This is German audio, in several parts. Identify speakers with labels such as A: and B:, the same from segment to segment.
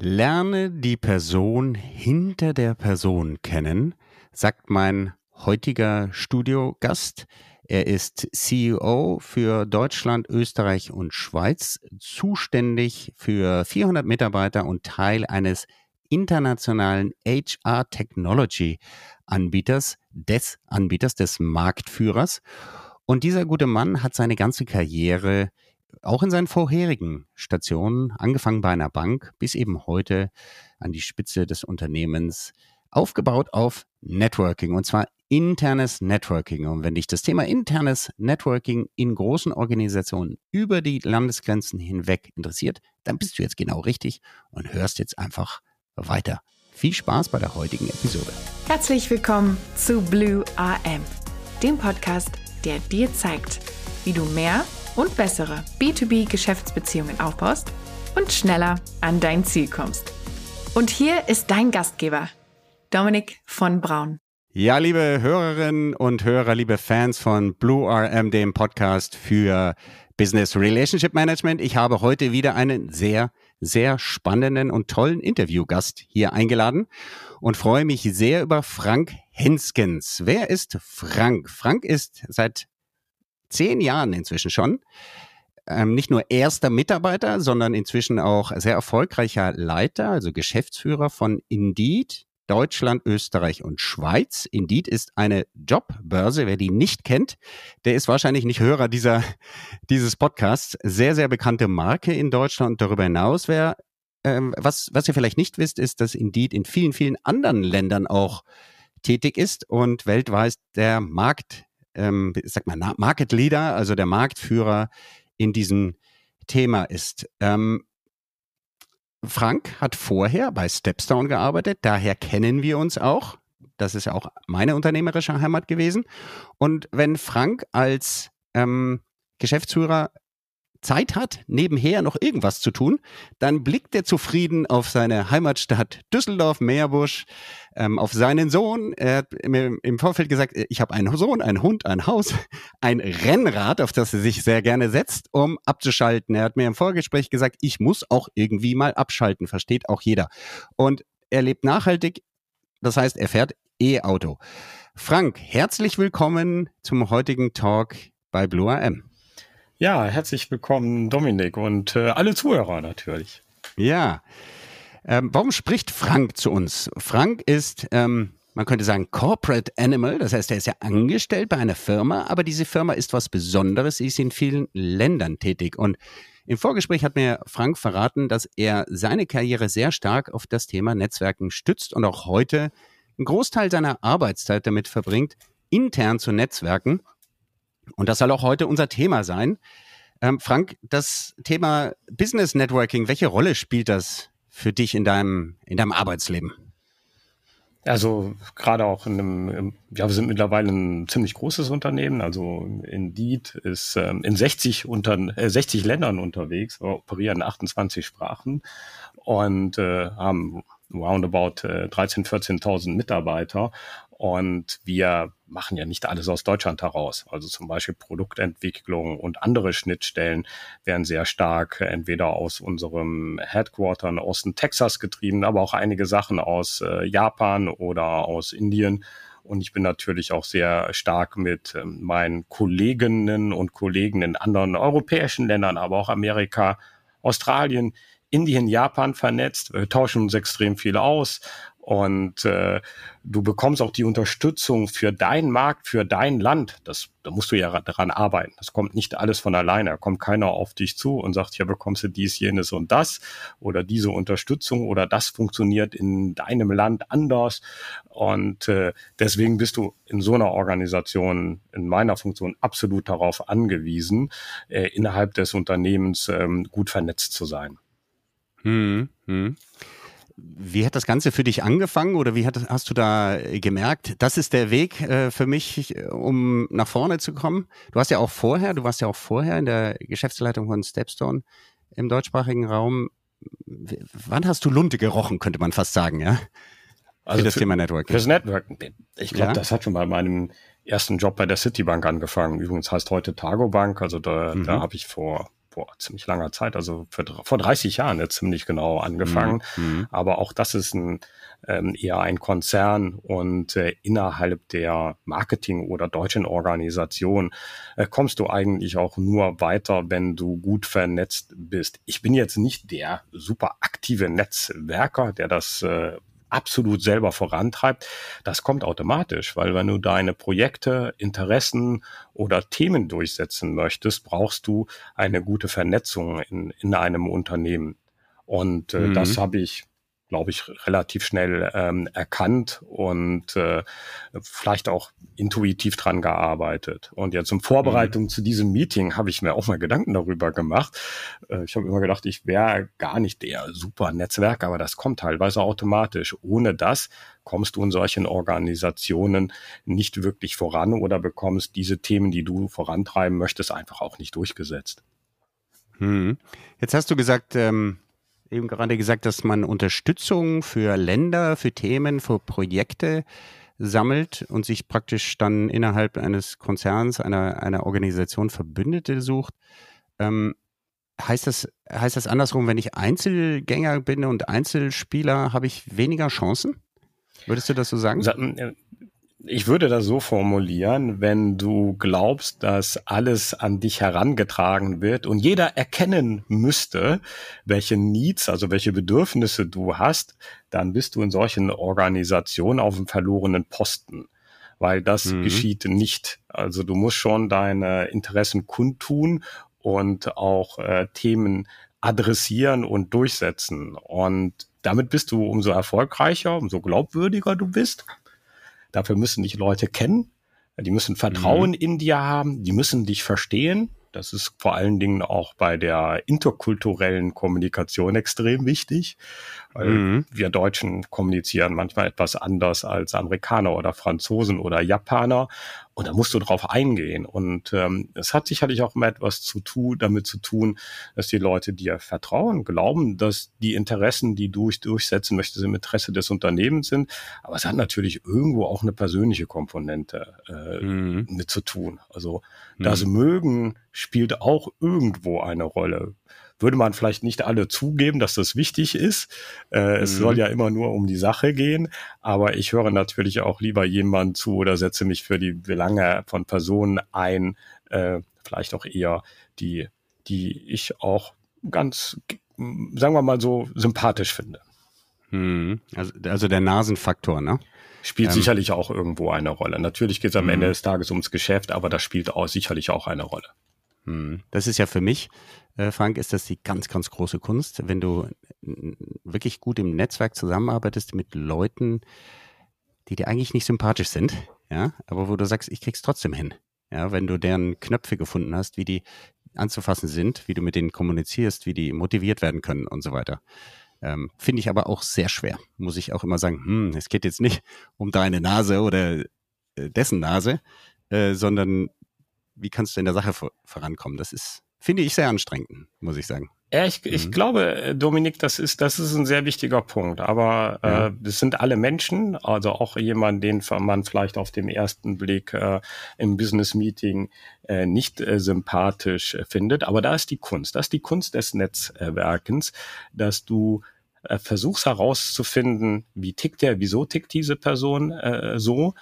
A: Lerne die Person hinter der Person kennen, sagt mein heutiger Studiogast. Er ist CEO für Deutschland, Österreich und Schweiz, zuständig für 400 Mitarbeiter und Teil eines internationalen HR Technology Anbieters, des Anbieters, des Marktführers. Und dieser gute Mann hat seine ganze Karriere auch in seinen vorherigen Stationen, angefangen bei einer Bank bis eben heute an die Spitze des Unternehmens, aufgebaut auf Networking und zwar internes Networking. Und wenn dich das Thema internes Networking in großen Organisationen über die Landesgrenzen hinweg interessiert, dann bist du jetzt genau richtig und hörst jetzt einfach weiter. Viel Spaß bei der heutigen Episode.
B: Herzlich willkommen zu Blue AM, dem Podcast, der dir zeigt, wie du mehr und bessere B2B-Geschäftsbeziehungen aufbaust und schneller an dein Ziel kommst. Und hier ist dein Gastgeber, Dominik von Braun.
A: Ja, liebe Hörerinnen und Hörer, liebe Fans von Blue RM, dem Podcast für Business Relationship Management. Ich habe heute wieder einen sehr, sehr spannenden und tollen Interviewgast hier eingeladen und freue mich sehr über Frank Henskens. Wer ist Frank? Frank ist seit zehn Jahren inzwischen schon. Ähm, nicht nur erster Mitarbeiter, sondern inzwischen auch sehr erfolgreicher Leiter, also Geschäftsführer von Indeed, Deutschland, Österreich und Schweiz. Indeed ist eine Jobbörse. Wer die nicht kennt, der ist wahrscheinlich nicht Hörer dieser, dieses Podcasts. Sehr, sehr bekannte Marke in Deutschland und darüber hinaus. Wer, ähm, was, was ihr vielleicht nicht wisst, ist, dass Indeed in vielen, vielen anderen Ländern auch tätig ist und weltweit der Markt ähm, sag mal, Market Leader, also der Marktführer in diesem Thema ist. Ähm, Frank hat vorher bei Stepstone gearbeitet, daher kennen wir uns auch. Das ist ja auch meine unternehmerische Heimat gewesen. Und wenn Frank als ähm, Geschäftsführer Zeit hat, nebenher noch irgendwas zu tun, dann blickt er zufrieden auf seine Heimatstadt Düsseldorf, Meerbusch, ähm, auf seinen Sohn. Er hat mir im Vorfeld gesagt, ich habe einen Sohn, einen Hund, ein Haus, ein Rennrad, auf das er sich sehr gerne setzt, um abzuschalten. Er hat mir im Vorgespräch gesagt, ich muss auch irgendwie mal abschalten, versteht auch jeder. Und er lebt nachhaltig, das heißt, er fährt E-Auto. Frank, herzlich willkommen zum heutigen Talk bei Blue AM.
C: Ja, herzlich willkommen, Dominik, und äh, alle Zuhörer natürlich.
A: Ja. Ähm, warum spricht Frank zu uns? Frank ist, ähm, man könnte sagen, Corporate Animal, das heißt, er ist ja angestellt bei einer Firma, aber diese Firma ist was Besonderes, sie ist in vielen Ländern tätig. Und im Vorgespräch hat mir Frank verraten, dass er seine Karriere sehr stark auf das Thema Netzwerken stützt und auch heute einen Großteil seiner Arbeitszeit damit verbringt, intern zu netzwerken und das soll auch heute unser Thema sein. Ähm, Frank, das Thema Business Networking, welche Rolle spielt das für dich in deinem, in deinem Arbeitsleben?
C: Also gerade auch in einem, ja, wir sind mittlerweile ein ziemlich großes Unternehmen. Also Indeed ist ähm, in 60, unter, äh, 60 Ländern unterwegs, operieren 28 Sprachen und äh, haben roundabout äh, 13.000, 14.000 Mitarbeiter. Und wir machen ja nicht alles aus Deutschland heraus. Also zum Beispiel Produktentwicklung und andere Schnittstellen werden sehr stark entweder aus unserem Headquarter in Osten Texas getrieben, aber auch einige Sachen aus äh, Japan oder aus Indien. Und ich bin natürlich auch sehr stark mit ähm, meinen Kolleginnen und Kollegen in anderen europäischen Ländern, aber auch Amerika, Australien, Indien, Japan vernetzt. Wir tauschen uns extrem viel aus und äh, du bekommst auch die Unterstützung für deinen Markt, für dein Land. Das, da musst du ja daran arbeiten. Das kommt nicht alles von alleine. Da kommt keiner auf dich zu und sagt, ja, bekommst du dies, jenes und das oder diese Unterstützung oder das funktioniert in deinem Land anders. Und äh, deswegen bist du in so einer Organisation, in meiner Funktion, absolut darauf angewiesen, äh, innerhalb des Unternehmens ähm, gut vernetzt zu sein.
A: Hm, hm. Wie hat das Ganze für dich angefangen oder wie hat, hast du da gemerkt, das ist der Weg äh, für mich, um nach vorne zu kommen? Du hast ja auch vorher, du warst ja auch vorher in der Geschäftsleitung von Stepstone im deutschsprachigen Raum. Wann hast du Lunte gerochen, könnte man fast sagen, ja?
C: Also für das für, Thema Networking. Fürs Networking. Ich glaube, ja? das hat schon bei meinem ersten Job bei der Citibank angefangen. Übrigens heißt heute Targo Bank. Also da, mhm. da habe ich vor vor ziemlich langer Zeit, also für, vor 30 Jahren jetzt ziemlich genau angefangen. Mhm. mhm. Aber auch das ist ein, ähm, eher ein Konzern und äh, innerhalb der Marketing- oder deutschen Organisation äh, kommst du eigentlich auch nur weiter, wenn du gut vernetzt bist. Ich bin jetzt nicht der super aktive Netzwerker, der das äh, absolut selber vorantreibt, das kommt automatisch, weil wenn du deine Projekte, Interessen oder Themen durchsetzen möchtest, brauchst du eine gute Vernetzung in, in einem Unternehmen. Und äh, mhm. das habe ich glaube ich, relativ schnell ähm, erkannt und äh, vielleicht auch intuitiv dran gearbeitet. Und jetzt in Vorbereitung mhm. zu diesem Meeting habe ich mir auch mal Gedanken darüber gemacht. Äh, ich habe immer gedacht, ich wäre gar nicht der super Netzwerk, aber das kommt teilweise automatisch. Ohne das kommst du in solchen Organisationen nicht wirklich voran oder bekommst diese Themen, die du vorantreiben möchtest, einfach auch nicht durchgesetzt.
A: Hm. Jetzt hast du gesagt, ähm, eben gerade gesagt, dass man Unterstützung für Länder, für Themen, für Projekte sammelt und sich praktisch dann innerhalb eines Konzerns, einer, einer Organisation Verbündete sucht. Ähm, heißt, das, heißt das andersrum, wenn ich Einzelgänger bin und Einzelspieler, habe ich weniger Chancen? Würdest du das so sagen?
C: Ich würde das so formulieren, wenn du glaubst, dass alles an dich herangetragen wird und jeder erkennen müsste, welche Needs, also welche Bedürfnisse du hast, dann bist du in solchen Organisationen auf dem verlorenen Posten weil das mhm. geschieht nicht. Also du musst schon deine Interessen kundtun und auch äh, Themen adressieren und durchsetzen. Und damit bist du umso erfolgreicher, umso glaubwürdiger du bist. Dafür müssen dich Leute kennen. Die müssen Vertrauen mhm. in dir haben. Die müssen dich verstehen. Das ist vor allen Dingen auch bei der interkulturellen Kommunikation extrem wichtig, weil mhm. wir Deutschen kommunizieren manchmal etwas anders als Amerikaner oder Franzosen oder Japaner. Und da musst du drauf eingehen. Und ähm, es hat sicherlich auch mal etwas zu tun, damit zu tun, dass die Leute dir vertrauen, glauben, dass die Interessen, die du durchsetzen möchtest, im Interesse des Unternehmens sind. Aber es hat natürlich irgendwo auch eine persönliche Komponente äh, mhm. mit zu tun. Also das mhm. Mögen spielt auch irgendwo eine Rolle würde man vielleicht nicht alle zugeben, dass das wichtig ist. Äh, mhm. Es soll ja immer nur um die Sache gehen, aber ich höre natürlich auch lieber jemand zu oder setze mich für die Belange von Personen ein, äh, vielleicht auch eher die, die ich auch ganz, sagen wir mal so, sympathisch finde.
A: Mhm. Also, also der Nasenfaktor, ne?
C: Spielt ähm, sicherlich auch irgendwo eine Rolle. Natürlich geht es am mhm. Ende des Tages ums Geschäft, aber das spielt auch sicherlich auch eine Rolle.
A: Mhm. Das ist ja für mich äh, Frank, ist das die ganz, ganz große Kunst, wenn du wirklich gut im Netzwerk zusammenarbeitest mit Leuten, die dir eigentlich nicht sympathisch sind, ja, aber wo du sagst, ich krieg's trotzdem hin. Ja, wenn du deren Knöpfe gefunden hast, wie die anzufassen sind, wie du mit denen kommunizierst, wie die motiviert werden können und so weiter. Ähm, Finde ich aber auch sehr schwer. Muss ich auch immer sagen, hm, es geht jetzt nicht um deine Nase oder äh, dessen Nase, äh, sondern wie kannst du in der Sache vor vorankommen? Das ist finde ich sehr anstrengend, muss ich sagen.
C: Ja, ich, ich mhm. glaube, äh, Dominik, das ist, das ist ein sehr wichtiger Punkt. Aber äh, ja. äh, das sind alle Menschen, also auch jemand, den man vielleicht auf dem ersten Blick äh, im Business Meeting äh, nicht äh, sympathisch äh, findet. Aber da ist die Kunst. Das ist die Kunst des Netzwerkens, dass du äh, versuchst herauszufinden, wie tickt der, wieso tickt diese Person äh, so.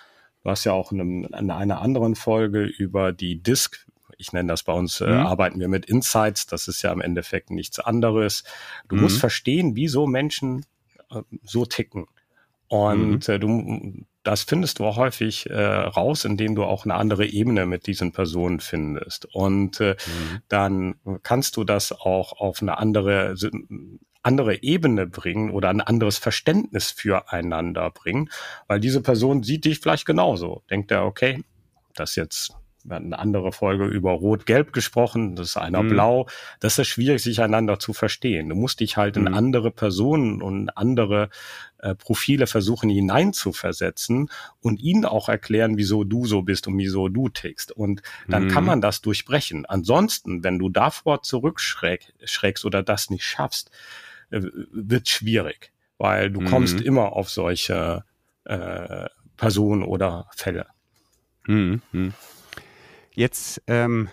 C: Du hast ja auch in, einem, in einer anderen Folge über die Disk ich nenne das bei uns, äh, mhm. arbeiten wir mit Insights. Das ist ja im Endeffekt nichts anderes. Du mhm. musst verstehen, wieso Menschen äh, so ticken. Und mhm. äh, du, das findest du auch häufig äh, raus, indem du auch eine andere Ebene mit diesen Personen findest. Und äh, mhm. dann kannst du das auch auf eine andere andere Ebene bringen oder ein anderes Verständnis füreinander bringen, weil diese Person sieht dich vielleicht genauso. Denkt er, okay, das jetzt wir hatten eine andere Folge über Rot-Gelb gesprochen, das ist einer mhm. blau. Das ist schwierig, sich einander zu verstehen. Du musst dich halt mhm. in andere Personen und andere äh, Profile versuchen hineinzuversetzen und ihnen auch erklären, wieso du so bist und wieso du tickst. Und dann mhm. kann man das durchbrechen. Ansonsten, wenn du davor zurückschreckst oder das nicht schaffst, wird schwierig, weil du kommst mhm. immer auf solche äh, Personen oder Fälle.
A: Mhm. mhm. Jetzt ähm,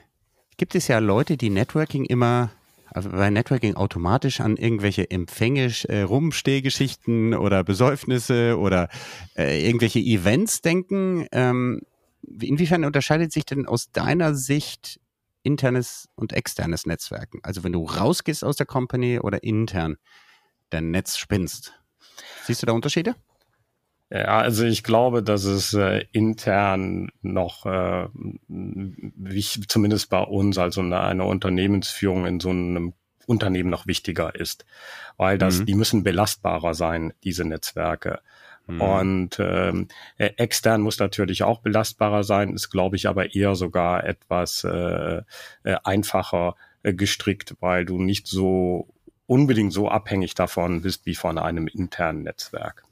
A: gibt es ja Leute, die Networking immer also bei Networking automatisch an irgendwelche Empfänge, äh, Rumstehgeschichten oder Besäufnisse oder äh, irgendwelche Events denken. Ähm, inwiefern unterscheidet sich denn aus deiner Sicht internes und externes Netzwerken? Also wenn du rausgehst aus der Company oder intern dein Netz spinnst. Siehst du da Unterschiede?
C: Ja, also ich glaube, dass es äh, intern noch, äh, wie zumindest bei uns, also eine, eine, Unternehmensführung in so einem Unternehmen noch wichtiger ist, weil das, mhm. die müssen belastbarer sein, diese Netzwerke. Mhm. Und ähm, äh, extern muss natürlich auch belastbarer sein, ist, glaube ich, aber eher sogar etwas äh, äh, einfacher äh, gestrickt, weil du nicht so unbedingt so abhängig davon bist wie von einem internen Netzwerk.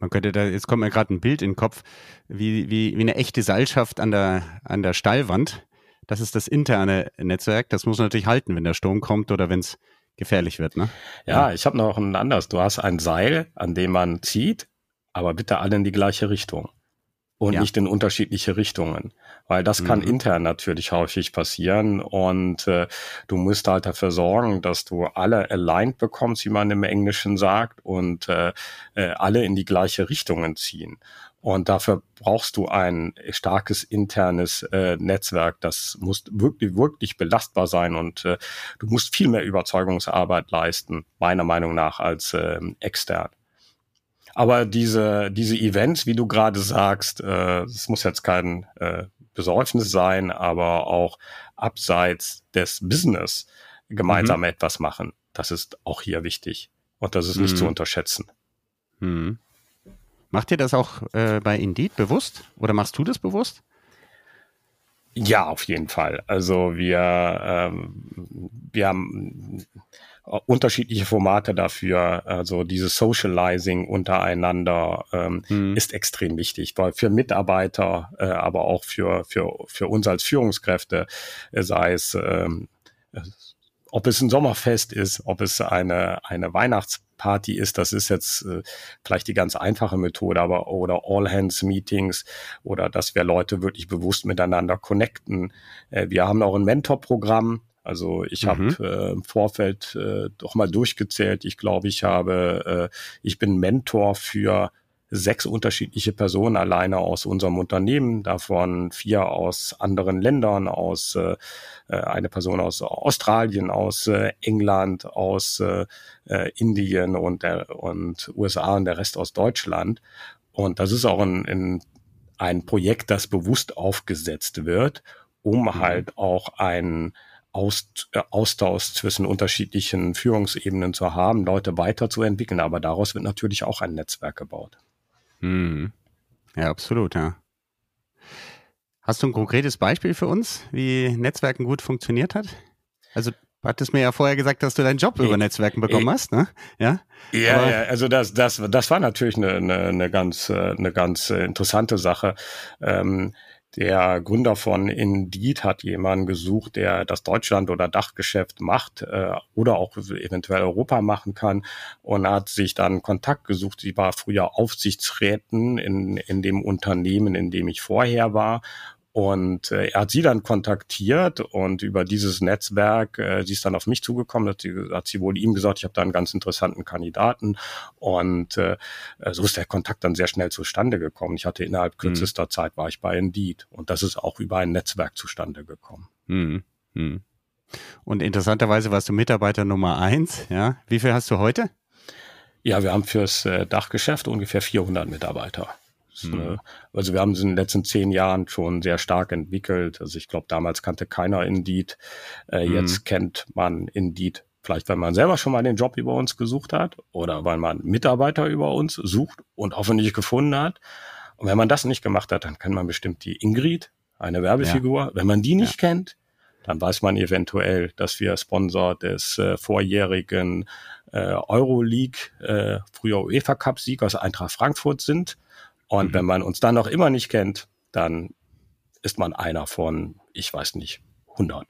A: Man könnte da, jetzt kommt mir gerade ein Bild in den Kopf, wie, wie, wie eine echte Seilschaft an der, an der Stallwand. Das ist das interne Netzwerk. Das muss natürlich halten, wenn der Sturm kommt oder wenn es gefährlich wird. Ne?
C: Ja, ja. ich habe noch ein anderes. Du hast ein Seil, an dem man zieht, aber bitte alle in die gleiche Richtung und ja. nicht in unterschiedliche Richtungen, weil das kann mhm. intern natürlich häufig passieren und äh, du musst halt dafür sorgen, dass du alle aligned bekommst, wie man im Englischen sagt, und äh, äh, alle in die gleiche Richtungen ziehen. Und dafür brauchst du ein starkes internes äh, Netzwerk. Das muss wirklich, wirklich belastbar sein und äh, du musst viel mehr Überzeugungsarbeit leisten, meiner Meinung nach, als äh, extern. Aber diese, diese Events, wie du gerade sagst, äh, es äh, muss jetzt kein äh, Besäufnis sein, aber auch abseits des Business gemeinsam mhm. etwas machen. Das ist auch hier wichtig. Und das ist nicht zu mhm. unterschätzen.
A: Mhm. Macht ihr das auch äh, bei Indeed bewusst? Oder machst du das bewusst?
C: Ja, auf jeden Fall. Also wir, ähm, wir haben unterschiedliche Formate dafür. Also dieses Socializing untereinander ähm, mhm. ist extrem wichtig, weil für Mitarbeiter, äh, aber auch für, für, für uns als Führungskräfte, äh, sei es, ähm, ob es ein Sommerfest ist, ob es eine, eine Weihnachtsparty ist, das ist jetzt äh, vielleicht die ganz einfache Methode, aber oder All-Hands-Meetings oder dass wir Leute wirklich bewusst miteinander connecten. Äh, wir haben auch ein Mentorprogramm, also ich mhm. habe äh, im Vorfeld äh, doch mal durchgezählt. Ich glaube, ich habe, äh, ich bin Mentor für sechs unterschiedliche Personen alleine aus unserem Unternehmen, davon vier aus anderen Ländern, aus äh, äh eine Person aus Australien, aus äh, England, aus äh, äh, Indien und, der, und USA und der Rest aus Deutschland. Und das ist auch ein, ein, ein Projekt, das bewusst aufgesetzt wird, um mhm. halt auch ein Aust äh, Austausch zwischen unterschiedlichen Führungsebenen zu haben, Leute weiterzuentwickeln. Aber daraus wird natürlich auch ein Netzwerk gebaut.
A: Hm. Ja, absolut, ja. Hast du ein konkretes Beispiel für uns, wie Netzwerken gut funktioniert hat? Also Du hattest mir ja vorher gesagt, dass du deinen Job über Netzwerken bekommen hast, ne?
C: Ja. Ja, ja also das, das, das war natürlich eine, eine, eine ganz, äh, eine ganz interessante Sache. Ähm, der Gründer von Indeed hat jemanden gesucht, der das Deutschland- oder Dachgeschäft macht äh, oder auch eventuell Europa machen kann und hat sich dann Kontakt gesucht. Sie war früher Aufsichtsräten in, in dem Unternehmen, in dem ich vorher war und äh, er hat sie dann kontaktiert und über dieses Netzwerk, äh, sie ist dann auf mich zugekommen, hat sie, hat sie wohl ihm gesagt, ich habe da einen ganz interessanten Kandidaten. Und äh, so ist der Kontakt dann sehr schnell zustande gekommen. Ich hatte innerhalb mhm. kürzester mhm. Zeit, war ich bei Indeed. Und das ist auch über ein Netzwerk zustande gekommen.
A: Mhm. Mhm. Und interessanterweise warst du Mitarbeiter Nummer eins. Ja? Wie viel hast du heute?
C: Ja, wir haben fürs äh, Dachgeschäft ungefähr 400 Mitarbeiter. Mhm. Also wir haben es in den letzten zehn Jahren schon sehr stark entwickelt. Also ich glaube, damals kannte keiner Indeed. Äh, mhm. Jetzt kennt man Indeed vielleicht, weil man selber schon mal den Job über uns gesucht hat oder weil man Mitarbeiter über uns sucht und hoffentlich gefunden hat. Und wenn man das nicht gemacht hat, dann kennt man bestimmt die Ingrid, eine Werbefigur. Ja. Wenn man die nicht ja. kennt, dann weiß man eventuell, dass wir Sponsor des äh, vorjährigen äh, Euroleague, äh, früher UEFA Cup Siegers Eintracht Frankfurt sind. Und mhm. wenn man uns dann noch immer nicht kennt, dann ist man einer von, ich weiß nicht, 100.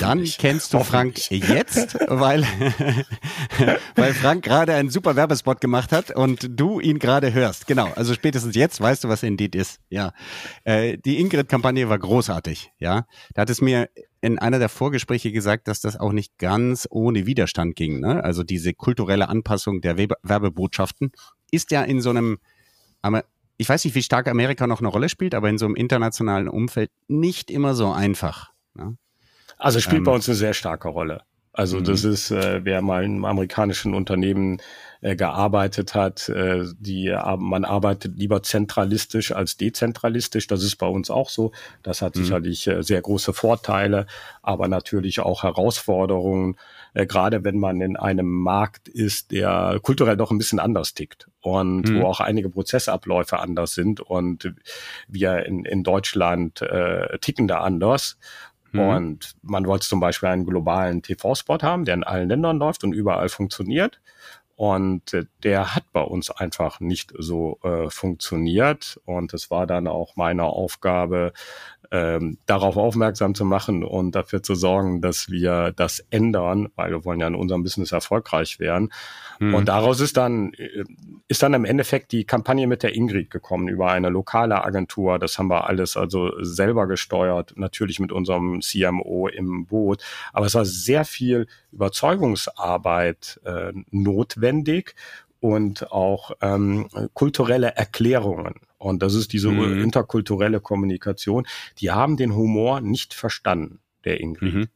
A: Dann kennst du Frank jetzt, weil, weil Frank gerade einen super Werbespot gemacht hat und du ihn gerade hörst. Genau, also spätestens jetzt weißt du, was Indeed ist. Ja, äh, die Ingrid-Kampagne war großartig. Ja, da hat es mir in einer der Vorgespräche gesagt, dass das auch nicht ganz ohne Widerstand ging. Ne? Also diese kulturelle Anpassung der Werbebotschaften ist ja in so einem, ich weiß nicht, wie stark Amerika noch eine Rolle spielt, aber in so einem internationalen Umfeld nicht immer so einfach. Ne?
C: Also spielt ähm, bei uns eine sehr starke Rolle. Also das mhm. ist, äh, wer mal in einem amerikanischen Unternehmen äh, gearbeitet hat, äh, die man arbeitet lieber zentralistisch als dezentralistisch. Das ist bei uns auch so. Das hat mhm. sicherlich äh, sehr große Vorteile, aber natürlich auch Herausforderungen, äh, gerade wenn man in einem Markt ist, der kulturell doch ein bisschen anders tickt und mhm. wo auch einige Prozessabläufe anders sind und wir in, in Deutschland äh, ticken da anders. Mhm. Und man wollte zum Beispiel einen globalen TV-Spot haben, der in allen Ländern läuft und überall funktioniert. Und äh, der hat bei uns einfach nicht so äh, funktioniert. Und es war dann auch meine Aufgabe, ähm, darauf aufmerksam zu machen und dafür zu sorgen, dass wir das ändern, weil wir wollen ja in unserem Business erfolgreich werden. Mhm. Und daraus ist dann, äh, ist dann im Endeffekt die Kampagne mit der Ingrid gekommen über eine lokale Agentur. Das haben wir alles also selber gesteuert, natürlich mit unserem CMO im Boot. Aber es war sehr viel Überzeugungsarbeit äh, notwendig und auch ähm, kulturelle Erklärungen. Und das ist diese mhm. interkulturelle Kommunikation. Die haben den Humor nicht verstanden, der Ingrid. Mhm.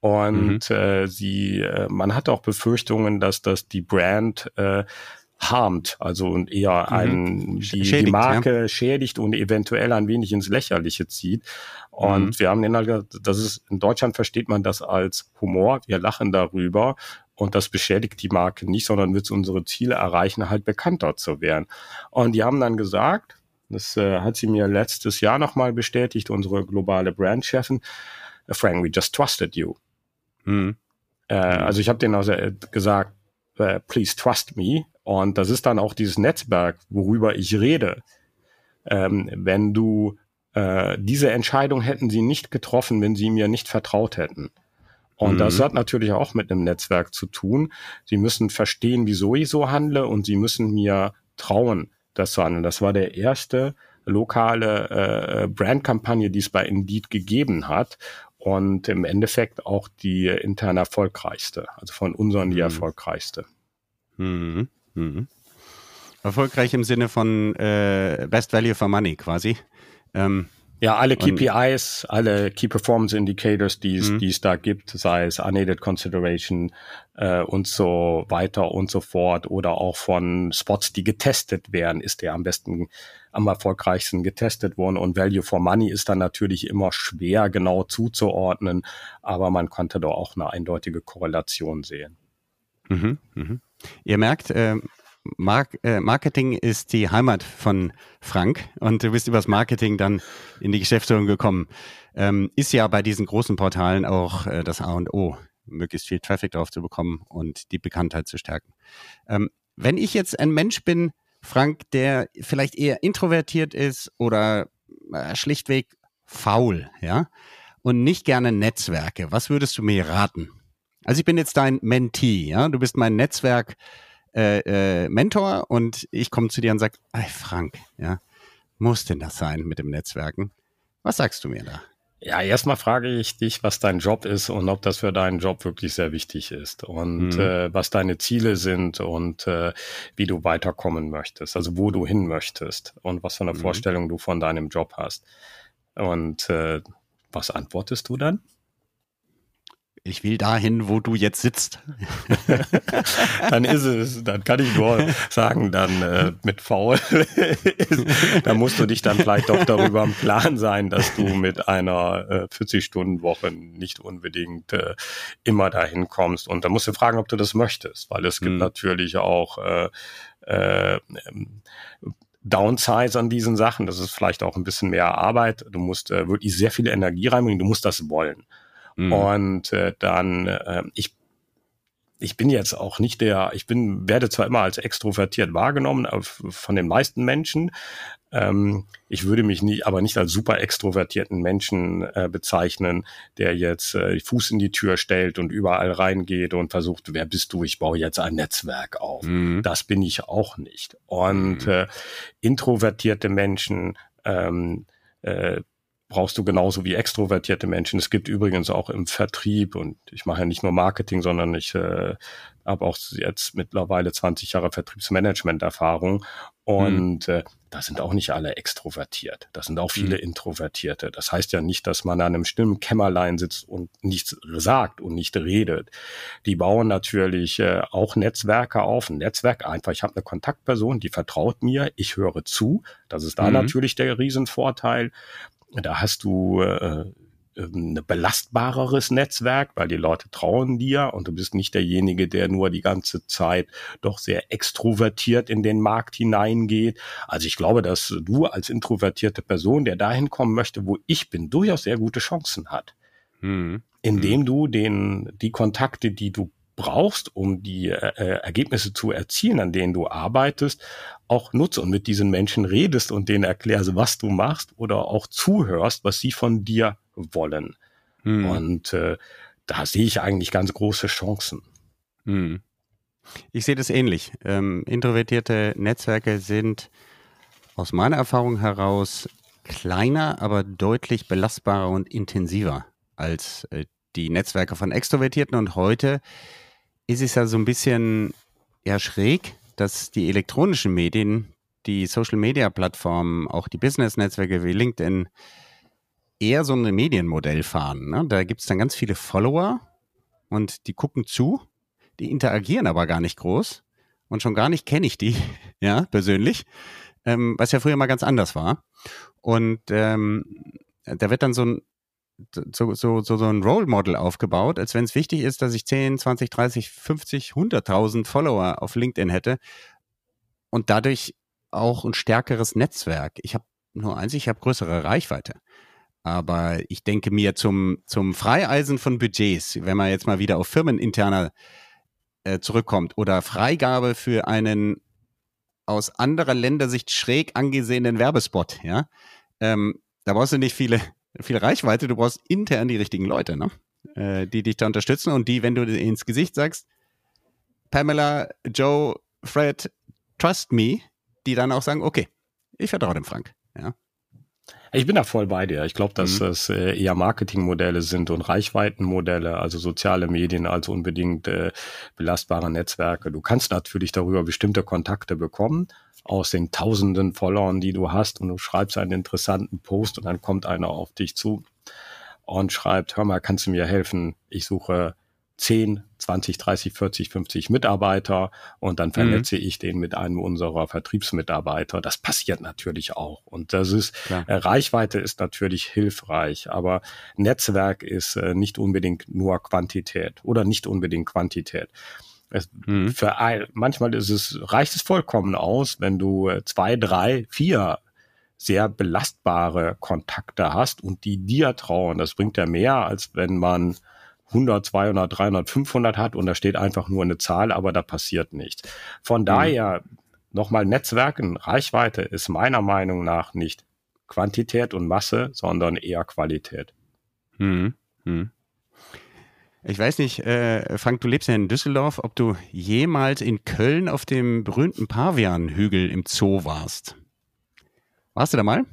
C: Und mhm. äh, sie, äh, man hat auch Befürchtungen, dass das die Brand äh, harmt, also und eher mhm. ein, die, schädigt, die Marke ja. schädigt und eventuell ein wenig ins Lächerliche zieht. Und mhm. wir haben den halt, das ist, in Deutschland versteht man das als Humor, wir lachen darüber und das beschädigt die Marke nicht, sondern wird unsere Ziele erreichen, halt bekannter zu werden. Und die haben dann gesagt, das äh, hat sie mir letztes Jahr nochmal bestätigt, unsere globale Brandchefin, Frank, we just trusted you. Mhm. Äh, also ich habe denen also äh, gesagt, äh, please trust me. Und das ist dann auch dieses Netzwerk, worüber ich rede. Ähm, wenn du äh, diese Entscheidung hätten sie nicht getroffen, wenn sie mir nicht vertraut hätten. Und mhm. das hat natürlich auch mit einem Netzwerk zu tun. Sie müssen verstehen, wieso ich so handle und sie müssen mir trauen, das zu handeln. Das war der erste lokale äh, Brandkampagne, die es bei Indeed gegeben hat und im Endeffekt auch die intern erfolgreichste, also von unseren die mhm. erfolgreichste.
A: Mhm. Mhm. Erfolgreich im Sinne von äh, Best Value for Money quasi.
C: Ähm, ja, alle KPIs, alle Key Performance Indicators, die es, mhm. die es da gibt, sei es Unaided Consideration äh, und so weiter und so fort oder auch von Spots, die getestet werden, ist der am besten, am erfolgreichsten getestet worden und Value for Money ist dann natürlich immer schwer genau zuzuordnen, aber man konnte da auch eine eindeutige Korrelation sehen.
A: Mhm, mhm. Ihr merkt, äh, äh, Marketing ist die Heimat von Frank und du bist übers Marketing dann in die Geschäftsführung gekommen. Ähm, ist ja bei diesen großen Portalen auch äh, das A und O, möglichst viel Traffic drauf zu bekommen und die Bekanntheit zu stärken. Ähm, wenn ich jetzt ein Mensch bin, Frank, der vielleicht eher introvertiert ist oder schlichtweg faul, ja, und nicht gerne Netzwerke, was würdest du mir raten? Also ich bin jetzt dein Mentee, ja, du bist mein Netzwerk äh, äh, Mentor und ich komme zu dir und sage, ey Frank, ja, muss denn das sein mit dem Netzwerken? Was sagst du mir da?
C: Ja, erstmal frage ich dich, was dein Job ist und ob das für deinen Job wirklich sehr wichtig ist und mhm. äh, was deine Ziele sind und äh, wie du weiterkommen möchtest, also wo du hin möchtest und was für eine mhm. Vorstellung du von deinem Job hast. Und äh, was antwortest du dann?
A: Ich will dahin, wo du jetzt sitzt.
C: dann ist es, dann kann ich nur sagen, dann äh, mit faul, da musst du dich dann vielleicht auch darüber im Plan sein, dass du mit einer äh, 40-Stunden-Woche nicht unbedingt äh, immer dahin kommst. Und da musst du fragen, ob du das möchtest, weil es gibt hm. natürlich auch äh, äh, Downsize an diesen Sachen. Das ist vielleicht auch ein bisschen mehr Arbeit. Du musst äh, wirklich sehr viel Energie reinbringen. Du musst das wollen. Mhm. Und äh, dann, äh, ich ich bin jetzt auch nicht der, ich bin, werde zwar immer als extrovertiert wahrgenommen von den meisten Menschen, ähm, ich würde mich nie, aber nicht als super extrovertierten Menschen äh, bezeichnen, der jetzt äh, Fuß in die Tür stellt und überall reingeht und versucht, wer bist du? Ich baue jetzt ein Netzwerk auf. Mhm. Das bin ich auch nicht. Und mhm. äh, introvertierte Menschen ähm, äh, brauchst du genauso wie extrovertierte Menschen. Es gibt übrigens auch im Vertrieb und ich mache ja nicht nur Marketing, sondern ich äh, habe auch jetzt mittlerweile 20 Jahre Vertriebsmanagement-Erfahrung und mhm. äh, da sind auch nicht alle extrovertiert. Da sind auch viele mhm. Introvertierte. Das heißt ja nicht, dass man an einem stillen Kämmerlein sitzt und nichts sagt und nicht redet. Die bauen natürlich äh, auch Netzwerke auf. Ein Netzwerk einfach, ich habe eine Kontaktperson, die vertraut mir, ich höre zu. Das ist da mhm. natürlich der Riesenvorteil. Da hast du äh, ein belastbareres Netzwerk, weil die Leute trauen dir und du bist nicht derjenige, der nur die ganze Zeit doch sehr extrovertiert in den Markt hineingeht. Also ich glaube, dass du als introvertierte Person, der dahin kommen möchte, wo ich bin, durchaus sehr gute Chancen hat. Hm. Indem hm. du den, die Kontakte, die du brauchst, um die äh, äh, Ergebnisse zu erzielen, an denen du arbeitest, auch nutze und mit diesen Menschen redest und denen erklärst, was du machst oder auch zuhörst, was sie von dir wollen. Mhm. Und äh, da sehe ich eigentlich ganz große Chancen.
A: Mhm. Ich sehe das ähnlich. Ähm, introvertierte Netzwerke sind aus meiner Erfahrung heraus kleiner, aber deutlich belastbarer und intensiver als äh, die Netzwerke von Extrovertierten. Und heute ist es ja so ein bisschen ja schräg, dass die elektronischen Medien, die Social Media Plattformen, auch die Business-Netzwerke wie LinkedIn eher so ein Medienmodell fahren. Ne? Da gibt es dann ganz viele Follower und die gucken zu, die interagieren aber gar nicht groß und schon gar nicht kenne ich die, ja, persönlich, ähm, was ja früher mal ganz anders war. Und ähm, da wird dann so ein so, so, so, so ein Role Model aufgebaut, als wenn es wichtig ist, dass ich 10, 20, 30, 50, 100.000 Follower auf LinkedIn hätte und dadurch auch ein stärkeres Netzwerk. Ich habe nur eins, ich habe größere Reichweite. Aber ich denke mir zum, zum Freieisen von Budgets, wenn man jetzt mal wieder auf firmeninterner äh, zurückkommt oder Freigabe für einen aus anderer Ländersicht schräg angesehenen Werbespot, ja, ähm, da brauchst du nicht viele viel Reichweite, du brauchst intern die richtigen Leute, ne? Äh, die dich da unterstützen und die, wenn du ins Gesicht sagst, Pamela, Joe, Fred, trust me, die dann auch sagen, okay, ich vertraue dem Frank. Ja.
C: Ich bin da voll bei dir. Ich glaube, dass mhm. es äh, eher Marketingmodelle sind und Reichweitenmodelle, also soziale Medien, als unbedingt äh, belastbare Netzwerke. Du kannst natürlich darüber bestimmte Kontakte bekommen aus den tausenden Followern, die du hast und du schreibst einen interessanten Post und dann kommt einer auf dich zu und schreibt, hör mal, kannst du mir helfen? Ich suche 10, 20, 30, 40, 50 Mitarbeiter und dann vernetze mhm. ich den mit einem unserer Vertriebsmitarbeiter. Das passiert natürlich auch. Und das ist, äh, Reichweite ist natürlich hilfreich, aber Netzwerk ist äh, nicht unbedingt nur Quantität oder nicht unbedingt Quantität. Es, mhm. für ein, manchmal ist es, reicht es vollkommen aus, wenn du äh, zwei, drei, vier sehr belastbare Kontakte hast und die dir trauen. Das bringt ja mehr, als wenn man 100, 200, 300, 500 hat und da steht einfach nur eine Zahl, aber da passiert nichts. Von mhm. daher nochmal Netzwerken, Reichweite ist meiner Meinung nach nicht Quantität und Masse, sondern eher Qualität.
A: Mhm. Mhm. Ich weiß nicht, äh, Frank, du lebst ja in Düsseldorf, ob du jemals in Köln auf dem berühmten Pavianhügel im Zoo warst. Warst du da mal?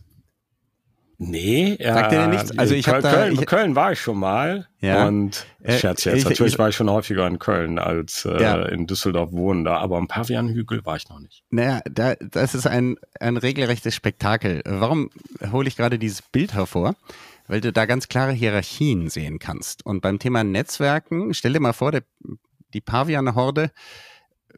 C: Nee,
A: Sagt dir nichts?
C: Also ich Köln, da, Köln, ich, Köln war ich schon mal
A: ja.
C: und äh, Scherz jetzt. Ich, Natürlich ich, war ich schon häufiger in Köln als äh, ja. in Düsseldorf wohnender, aber am Pavianhügel war ich noch nicht.
A: Naja, da, das ist ein, ein regelrechtes Spektakel. Warum hole ich gerade dieses Bild hervor? Weil du da ganz klare Hierarchien sehen kannst. Und beim Thema Netzwerken, stell dir mal vor, der, die Pavian-Horde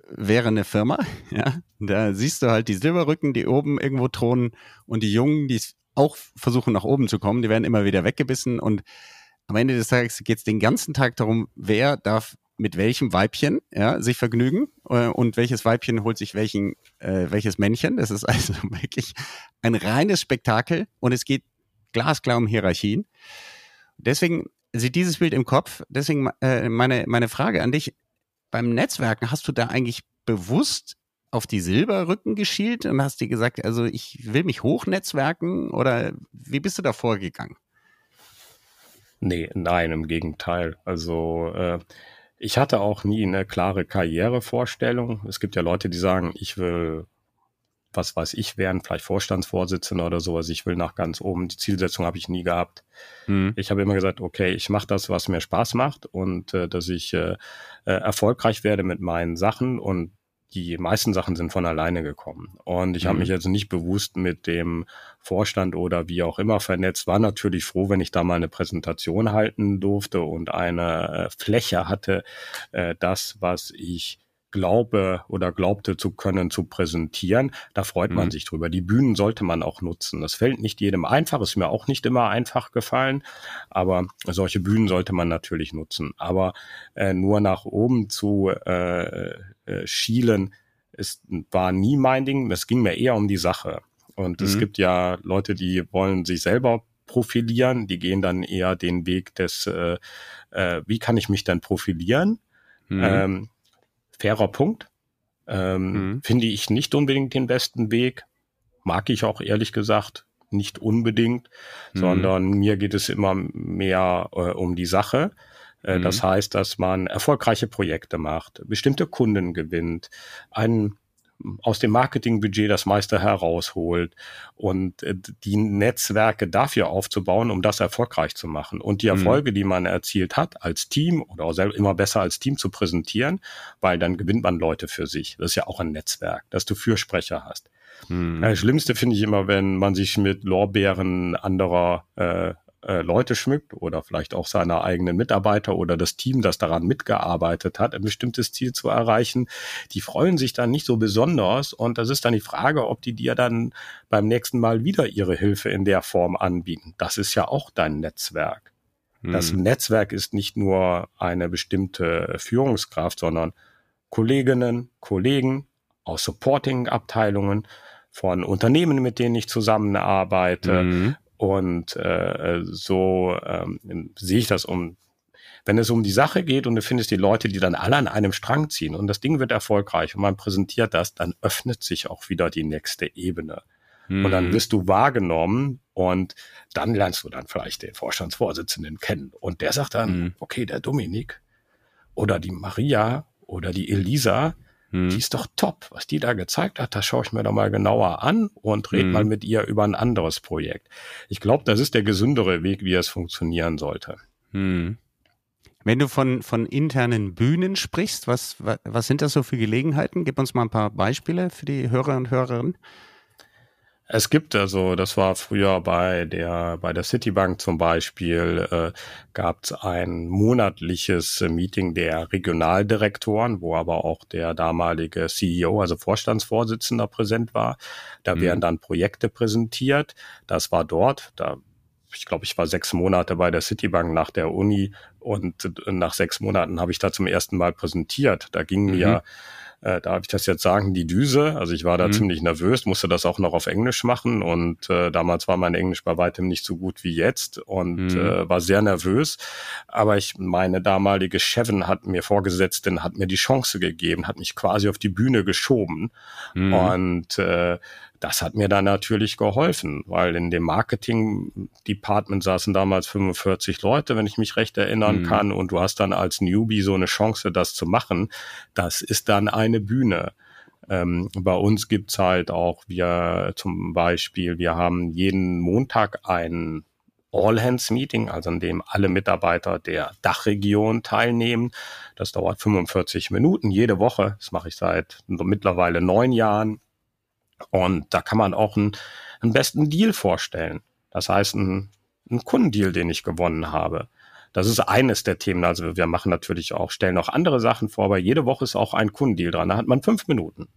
A: wäre eine Firma, ja, da siehst du halt die Silberrücken, die oben irgendwo thronen und die Jungen, die auch versuchen nach oben zu kommen, die werden immer wieder weggebissen und am Ende des Tages geht es den ganzen Tag darum, wer darf mit welchem Weibchen ja, sich vergnügen äh, und welches Weibchen holt sich welchen, äh, welches Männchen. Das ist also wirklich ein reines Spektakel und es geht glasklar um Hierarchien. Deswegen sieht dieses Bild im Kopf, deswegen äh, meine, meine Frage an dich, beim Netzwerken, hast du da eigentlich bewusst auf die Silberrücken geschielt und hast dir gesagt, also ich will mich hochnetzwerken oder wie bist du da vorgegangen?
C: Nee, nein, im Gegenteil. Also äh, ich hatte auch nie eine klare Karrierevorstellung. Es gibt ja Leute, die sagen, ich will, was weiß ich, werden, vielleicht Vorstandsvorsitzender oder sowas. Ich will nach ganz oben. Die Zielsetzung habe ich nie gehabt. Hm. Ich habe immer gesagt, okay, ich mache das, was mir Spaß macht und äh, dass ich äh, äh erfolgreich werde mit meinen Sachen und die meisten Sachen sind von alleine gekommen. Und ich mhm. habe mich also nicht bewusst mit dem Vorstand oder wie auch immer vernetzt. War natürlich froh, wenn ich da mal eine Präsentation halten durfte und eine äh, Fläche hatte, äh, das, was ich glaube oder glaubte zu können, zu präsentieren. Da freut mhm. man sich drüber. Die Bühnen sollte man auch nutzen. Das fällt nicht jedem einfach, ist mir auch nicht immer einfach gefallen, aber solche Bühnen sollte man natürlich nutzen. Aber äh, nur nach oben zu äh, äh, schielen, ist, war nie mein Ding. Es ging mir eher um die Sache. Und mhm. es gibt ja Leute, die wollen sich selber profilieren, die gehen dann eher den Weg des, äh, äh, wie kann ich mich denn profilieren? Mhm. Ähm, fairer Punkt. Ähm, mhm. Finde ich nicht unbedingt den besten Weg. Mag ich auch ehrlich gesagt nicht unbedingt, mhm. sondern mir geht es immer mehr äh, um die Sache. Äh, mhm. Das heißt, dass man erfolgreiche Projekte macht, bestimmte Kunden gewinnt, einen aus dem Marketingbudget das meiste herausholt und äh, die Netzwerke dafür aufzubauen, um das erfolgreich zu machen und die mhm. Erfolge, mhm. die man erzielt hat als Team oder auch immer besser als Team zu präsentieren, weil dann gewinnt man Leute für sich. Das ist ja auch ein Netzwerk, dass du Fürsprecher hast. Mhm. Das Schlimmste finde ich immer, wenn man sich mit Lorbeeren anderer äh, äh, Leute schmückt oder vielleicht auch seine eigenen Mitarbeiter oder das Team, das daran mitgearbeitet hat, ein bestimmtes Ziel zu erreichen, die freuen sich dann nicht so besonders und das ist dann die Frage, ob die dir dann beim nächsten Mal wieder ihre Hilfe in der Form anbieten. Das ist ja auch dein Netzwerk. Hm. Das Netzwerk ist nicht nur eine bestimmte Führungskraft, sondern Kolleginnen, Kollegen aus Supporting-Abteilungen, von Unternehmen, mit denen ich zusammenarbeite, mhm. Und äh, so ähm, sehe ich das um. Wenn es um die Sache geht und du findest die Leute, die dann alle an einem Strang ziehen und das Ding wird erfolgreich und man präsentiert das, dann öffnet sich auch wieder die nächste Ebene. Mhm. Und dann mhm. wirst du wahrgenommen und dann lernst du dann vielleicht den Vorstandsvorsitzenden kennen. Und der sagt dann, mhm. okay, der Dominik oder die Maria oder die Elisa, hm. Die ist doch top. Was die da gezeigt hat, das schaue ich mir doch mal genauer an und red hm. mal mit ihr über ein anderes Projekt. Ich glaube, das ist der gesündere Weg, wie es funktionieren sollte. Hm.
A: Wenn du von, von internen Bühnen sprichst, was, was sind das so für Gelegenheiten? Gib uns mal ein paar Beispiele für die Hörer und Hörerinnen.
C: Es gibt also, das war früher bei der bei der Citibank zum Beispiel, äh, gab es ein monatliches Meeting der Regionaldirektoren, wo aber auch der damalige CEO, also Vorstandsvorsitzender, präsent war. Da mhm. werden dann Projekte präsentiert. Das war dort. Da ich glaube, ich war sechs Monate bei der Citibank nach der Uni und nach sechs Monaten habe ich da zum ersten Mal präsentiert. Da ging mhm. mir äh, darf ich das jetzt sagen, die Düse. Also ich war da mhm. ziemlich nervös, musste das auch noch auf Englisch machen und äh, damals war mein Englisch bei weitem nicht so gut wie jetzt und mhm. äh, war sehr nervös. Aber ich, meine damalige Chefin hat mir Vorgesetzten, hat mir die Chance gegeben, hat mich quasi auf die Bühne geschoben mhm. und äh, das hat mir dann natürlich geholfen, weil in dem Marketing-Department saßen damals 45 Leute, wenn ich mich recht erinnern mhm. kann, und du hast dann als Newbie so eine Chance, das zu machen. Das ist dann eine Bühne. Ähm, bei uns gibt's halt auch, wir zum Beispiel, wir haben jeden Montag ein All-Hands-Meeting, also in dem alle Mitarbeiter der Dachregion teilnehmen. Das dauert 45 Minuten jede Woche. Das mache ich seit mittlerweile neun Jahren. Und da kann man auch einen, einen besten Deal vorstellen. Das heißt, einen, einen Kundendeal, den ich gewonnen habe. Das ist eines der Themen. Also wir machen natürlich auch, stellen auch andere Sachen vor, aber jede Woche ist auch ein Kundendeal dran. Da hat man fünf Minuten.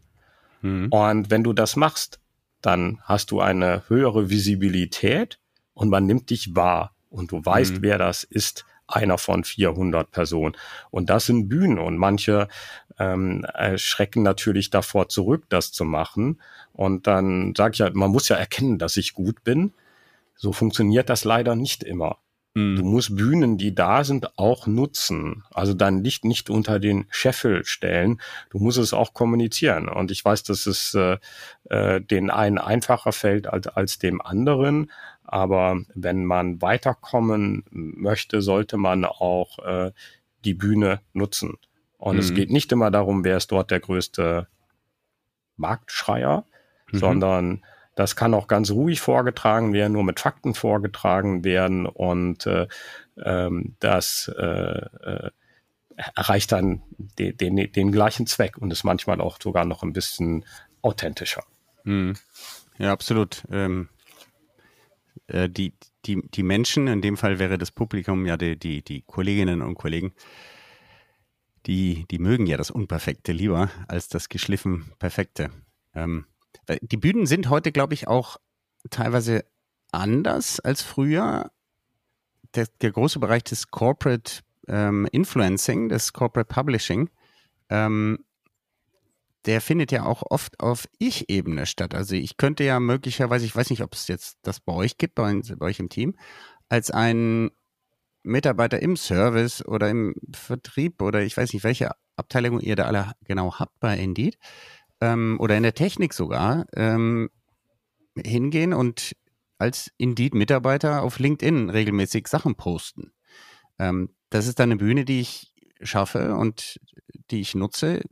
C: Mhm. Und wenn du das machst, dann hast du eine höhere Visibilität und man nimmt dich wahr und du weißt, mhm. wer das ist einer von 400 Personen. Und das sind Bühnen und manche ähm, schrecken natürlich davor zurück, das zu machen. Und dann sage ich halt, man muss ja erkennen, dass ich gut bin. So funktioniert das leider nicht immer. Mhm. Du musst Bühnen, die da sind, auch nutzen. Also dein Licht nicht unter den Scheffel stellen. Du musst es auch kommunizieren. Und ich weiß, dass es äh, äh, den einen einfacher fällt als, als dem anderen. Aber wenn man weiterkommen möchte, sollte man auch äh, die Bühne nutzen. Und mhm. es geht nicht immer darum, wer ist dort der größte Marktschreier, mhm. sondern das kann auch ganz ruhig vorgetragen werden, nur mit Fakten vorgetragen werden und äh, ähm, das äh, äh, erreicht dann den, den, den gleichen Zweck und ist manchmal auch sogar noch ein bisschen authentischer.
A: Mhm. Ja, absolut. Ähm, äh, die, die, die Menschen, in dem Fall wäre das Publikum ja die, die, die Kolleginnen und Kollegen, die, die mögen ja das Unperfekte lieber als das geschliffen Perfekte. Ähm, die Bühnen sind heute, glaube ich, auch teilweise anders als früher. Der, der große Bereich des Corporate ähm, Influencing, des Corporate Publishing, ähm, der findet ja auch oft auf Ich-Ebene statt. Also ich könnte ja möglicherweise, ich weiß nicht, ob es jetzt das bei euch gibt, bei, bei euch im Team, als ein Mitarbeiter im Service oder im Vertrieb oder ich weiß nicht, welche Abteilung ihr da alle genau habt bei Indeed, ähm, oder in der Technik sogar ähm, hingehen und als Indeed-Mitarbeiter auf LinkedIn regelmäßig Sachen posten. Ähm, das ist dann eine Bühne, die ich schaffe und die ich nutze.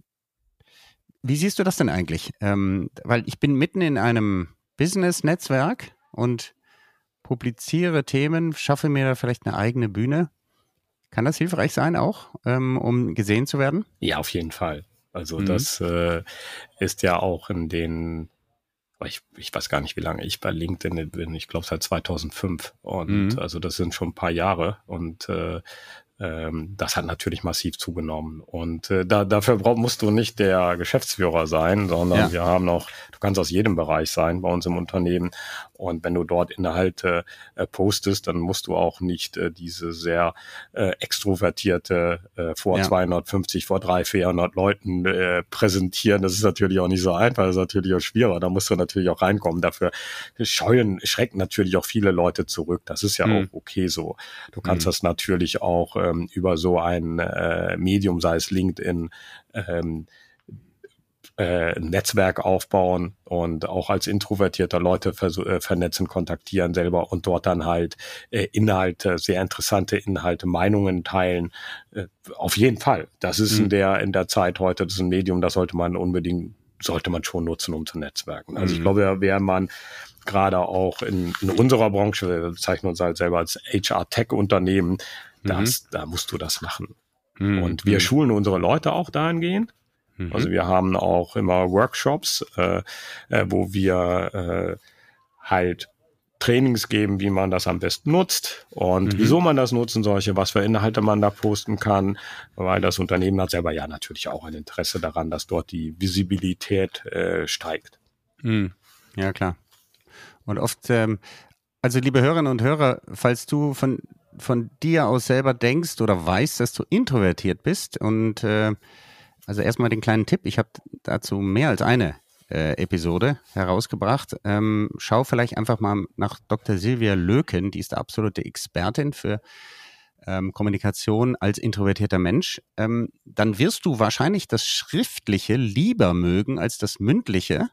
A: Wie siehst du das denn eigentlich? Ähm, weil ich bin mitten in einem Business-Netzwerk und publiziere Themen, schaffe mir da vielleicht eine eigene Bühne. Kann das hilfreich sein auch, ähm, um gesehen zu werden?
C: Ja, auf jeden Fall. Also mhm. das äh, ist ja auch in den, ich, ich weiß gar nicht, wie lange ich bei LinkedIn bin, ich glaube seit 2005 und mhm. also das sind schon ein paar Jahre und äh, ähm, das hat natürlich massiv zugenommen. Und äh, da, dafür brauch, musst du nicht der Geschäftsführer sein, sondern ja. wir haben auch, du kannst aus jedem Bereich sein bei uns im Unternehmen. Und wenn du dort Inhalte äh, postest, dann musst du auch nicht äh, diese sehr äh, extrovertierte äh, vor ja. 250, vor 300, 400 Leuten äh, präsentieren. Das ist natürlich auch nicht so einfach, das ist natürlich auch schwieriger. Da musst du natürlich auch reinkommen. Dafür scheuen, schrecken natürlich auch viele Leute zurück. Das ist ja mhm. auch okay so. Du kannst mhm. das natürlich auch ähm, über so ein äh, Medium, sei es LinkedIn, ähm, äh, Netzwerk aufbauen und auch als introvertierter Leute äh, vernetzen, kontaktieren selber und dort dann halt äh, Inhalte, sehr interessante Inhalte, Meinungen teilen. Auf jeden Fall. Das ist mhm. in der in der Zeit heute, das ist ein Medium, das sollte man unbedingt sollte man schon nutzen, um zu netzwerken. Also mhm. ich glaube, wäre man gerade auch in, in, unserer Branche, wir bezeichnen uns halt selber als HR-Tech-Unternehmen, mhm. da musst du das machen. Mhm. Und wir mhm. schulen unsere Leute auch dahingehend. Mhm. Also wir haben auch immer Workshops, äh, äh, wo wir äh, halt Trainings geben, wie man das am besten nutzt und mhm. wieso man das nutzen solche, was für Inhalte man da posten kann, weil das Unternehmen hat selber ja natürlich auch ein Interesse daran, dass dort die Visibilität äh, steigt.
A: Mhm. Ja, klar. Und oft, ähm, also liebe Hörerinnen und Hörer, falls du von, von dir aus selber denkst oder weißt, dass du introvertiert bist und äh, also erstmal den kleinen Tipp, ich habe dazu mehr als eine äh, Episode herausgebracht. Ähm, schau vielleicht einfach mal nach Dr. Silvia Löken, die ist absolute Expertin für ähm, Kommunikation als introvertierter Mensch. Ähm, dann wirst du wahrscheinlich das Schriftliche lieber mögen als das Mündliche.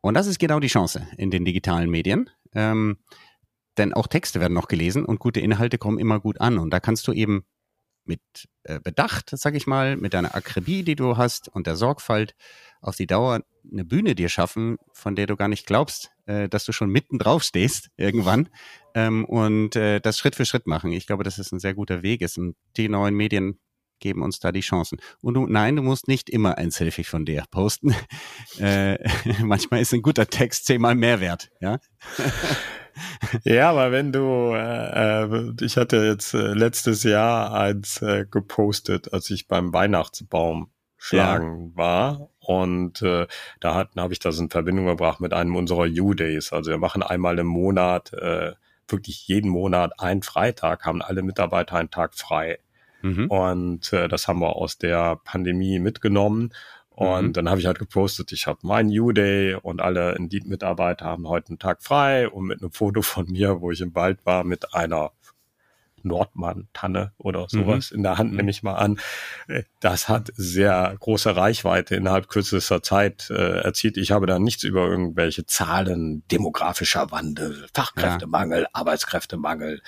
A: Und das ist genau die Chance in den digitalen Medien. Ähm, denn auch Texte werden noch gelesen und gute Inhalte kommen immer gut an. Und da kannst du eben mit äh, Bedacht, sag ich mal, mit deiner Akribie, die du hast und der Sorgfalt auf die Dauer eine Bühne dir schaffen, von der du gar nicht glaubst, äh, dass du schon mitten drauf stehst irgendwann ähm, und äh, das Schritt für Schritt machen. Ich glaube, dass es ein sehr guter Weg ist und die neuen Medien geben uns da die Chancen. Und du, nein, du musst nicht immer ein Selfie von dir posten. äh, manchmal ist ein guter Text zehnmal mehr wert, ja.
C: Ja, aber wenn du, äh, äh, ich hatte jetzt äh, letztes Jahr eins äh, gepostet, als ich beim Weihnachtsbaum schlagen ja. war. Und äh, da habe ich das in Verbindung gebracht mit einem unserer U-Days. Also wir machen einmal im Monat, äh, wirklich jeden Monat einen Freitag, haben alle Mitarbeiter einen Tag frei. Mhm. Und äh, das haben wir aus der Pandemie mitgenommen. Und mhm. dann habe ich halt gepostet, ich habe meinen U-Day und alle Indeed-Mitarbeiter haben heute einen Tag frei und mit einem Foto von mir, wo ich im Wald war, mit einer Nordmann-Tanne oder sowas mhm. in der Hand, mhm. nehme ich mal an. Äh, das hat sehr große Reichweite innerhalb kürzester Zeit äh, erzielt. Ich habe da nichts über irgendwelche Zahlen, demografischer Wandel, Fachkräftemangel, ja. Arbeitskräftemangel.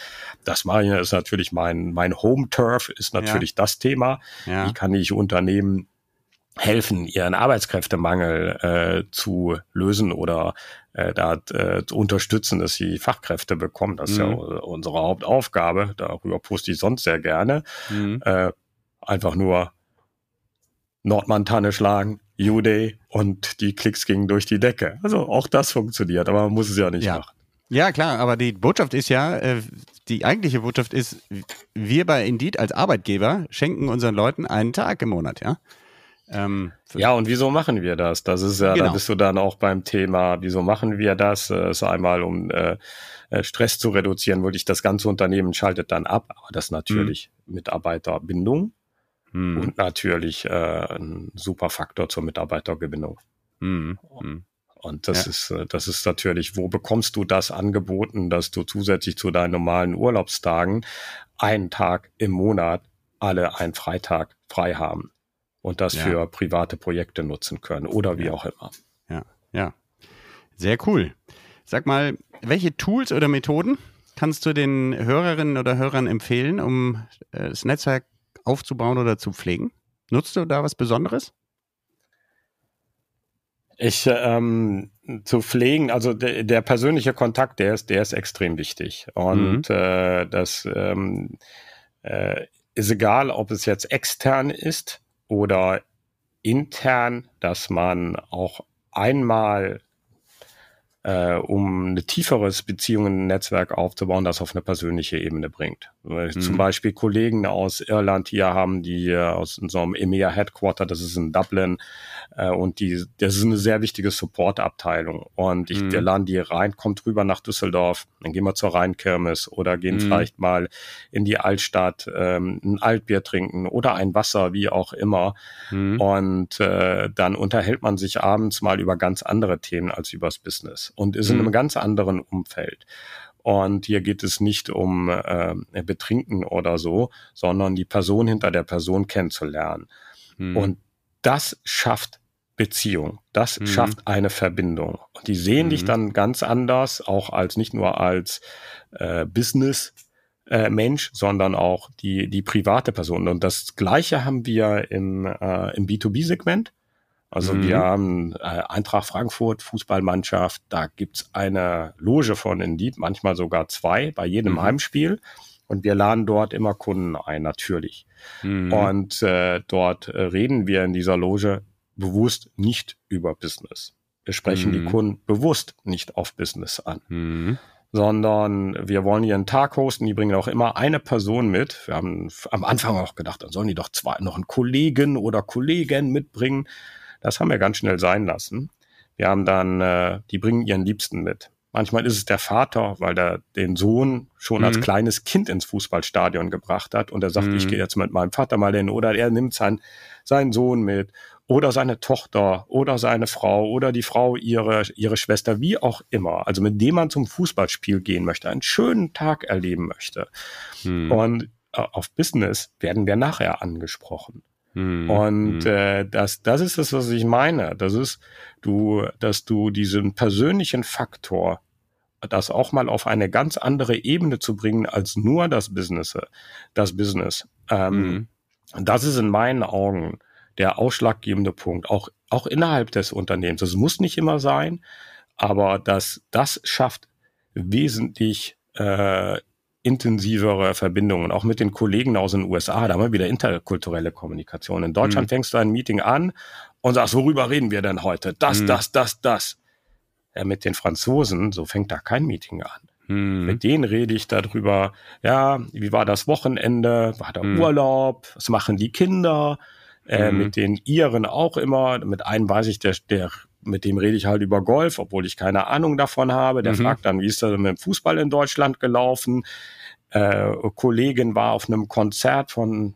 C: Das mache ich, ist natürlich mein, mein Home-Turf, ist natürlich ja. das Thema. Ja. Wie kann ich Unternehmen helfen, ihren Arbeitskräftemangel äh, zu lösen oder äh, da äh, zu unterstützen, dass sie Fachkräfte bekommen. Das mhm. ist ja mhm. unsere Hauptaufgabe. Darüber poste ich sonst sehr gerne. Mhm. Äh, einfach nur Nordmantanne schlagen, U-Day und die Klicks gingen durch die Decke. Also auch das funktioniert, aber man muss es ja nicht
A: ja.
C: machen.
A: Ja, klar, aber die Botschaft ist ja, äh, die eigentliche Botschaft ist, wir bei Indeed als Arbeitgeber schenken unseren Leuten einen Tag im Monat, ja.
C: Ähm, ja, und wieso machen wir das? Das ist ja, genau. da bist du dann auch beim Thema, wieso machen wir das? Das äh, ist einmal, um äh, äh, Stress zu reduzieren, wirklich das ganze Unternehmen schaltet dann ab, aber das natürlich hm. Mitarbeiterbindung hm. und natürlich äh, ein super Faktor zur Mitarbeitergewinnung. Hm. hm. Und das ja. ist, äh, das ist natürlich, wo bekommst du das angeboten, dass du zusätzlich zu deinen normalen Urlaubstagen einen Tag im Monat alle einen Freitag frei haben? Und das ja. für private Projekte nutzen können oder wie
A: ja.
C: auch immer.
A: Ja, ja. Sehr cool. Sag mal, welche Tools oder Methoden kannst du den Hörerinnen oder Hörern empfehlen, um äh, das Netzwerk aufzubauen oder zu pflegen? Nutzt du da was Besonderes?
C: Ich ähm, zu pflegen, also de, der persönliche Kontakt, der ist, der ist extrem wichtig. Und mhm. äh, das ähm, äh, ist egal, ob es jetzt extern ist oder intern, dass man auch einmal äh, um eine tieferes Beziehungen-Netzwerk aufzubauen, das auf eine persönliche Ebene bringt. Mhm. Zum Beispiel Kollegen aus Irland hier haben, die aus unserem EMEA Headquarter, das ist in Dublin, äh, und die, das ist eine sehr wichtige Support-Abteilung. Und ich, mhm. wir laden die rein, kommt rüber nach Düsseldorf, dann gehen wir zur Rheinkirmes oder gehen mhm. vielleicht mal in die Altstadt, ähm, ein Altbier trinken oder ein Wasser, wie auch immer. Mhm. Und äh, dann unterhält man sich abends mal über ganz andere Themen als übers Business und ist in einem mhm. ganz anderen Umfeld. Und hier geht es nicht um äh, Betrinken oder so, sondern die Person hinter der Person kennenzulernen. Mhm. Und das schafft Beziehung. Das mhm. schafft eine Verbindung. Und die sehen mhm. dich dann ganz anders, auch als nicht nur als äh, Business äh, Mensch, sondern auch die, die private Person. Und das Gleiche haben wir im, äh, im B2B-Segment. Also mhm. wir haben äh, Eintracht Frankfurt, Fußballmannschaft, da gibt's eine Loge von Indeed, manchmal sogar zwei bei jedem mhm. Heimspiel. Und wir laden dort immer Kunden ein, natürlich. Mhm. Und äh, dort äh, reden wir in dieser Loge bewusst nicht über Business. Wir sprechen mhm. die Kunden bewusst nicht auf Business an. Mhm. Sondern wir wollen hier einen Tag hosten, die bringen auch immer eine Person mit. Wir haben am Anfang auch gedacht, dann sollen die doch zwei, noch einen Kollegen oder Kollegen mitbringen. Das haben wir ganz schnell sein lassen. Wir haben dann, äh, die bringen ihren Liebsten mit. Manchmal ist es der Vater, weil er den Sohn schon mhm. als kleines Kind ins Fußballstadion gebracht hat und er sagt, mhm. ich gehe jetzt mit meinem Vater mal hin oder er nimmt sein, seinen Sohn mit oder seine Tochter oder seine Frau oder die Frau ihre, ihre Schwester, wie auch immer. Also mit dem man zum Fußballspiel gehen möchte, einen schönen Tag erleben möchte. Mhm. Und äh, auf Business werden wir nachher angesprochen. Mhm. Und mhm. äh, das, das ist das, was ich meine. Das ist, du, dass du diesen persönlichen Faktor, das auch mal auf eine ganz andere Ebene zu bringen als nur das Business, das Business. Ähm, mhm. Das ist in meinen Augen der ausschlaggebende Punkt, auch, auch innerhalb des Unternehmens. Das muss nicht immer sein, aber das, das schafft wesentlich äh, intensivere Verbindungen, auch mit den Kollegen aus den USA. Da haben wir wieder interkulturelle Kommunikation. In Deutschland mhm. fängst du ein Meeting an und sagst, worüber reden wir denn heute? Das, mhm. das, das, das. Ja, mit den Franzosen, so fängt da kein Meeting an. Mhm. Mit denen rede ich darüber, ja, wie war das Wochenende? War der mhm. Urlaub? Was machen die Kinder? Äh, mhm. Mit den Iren auch immer. Mit einem weiß ich, der, der mit dem rede ich halt über Golf, obwohl ich keine Ahnung davon habe. Der mhm. fragt dann, wie ist das mit dem Fußball in Deutschland gelaufen? Äh, Kollegin war auf einem Konzert von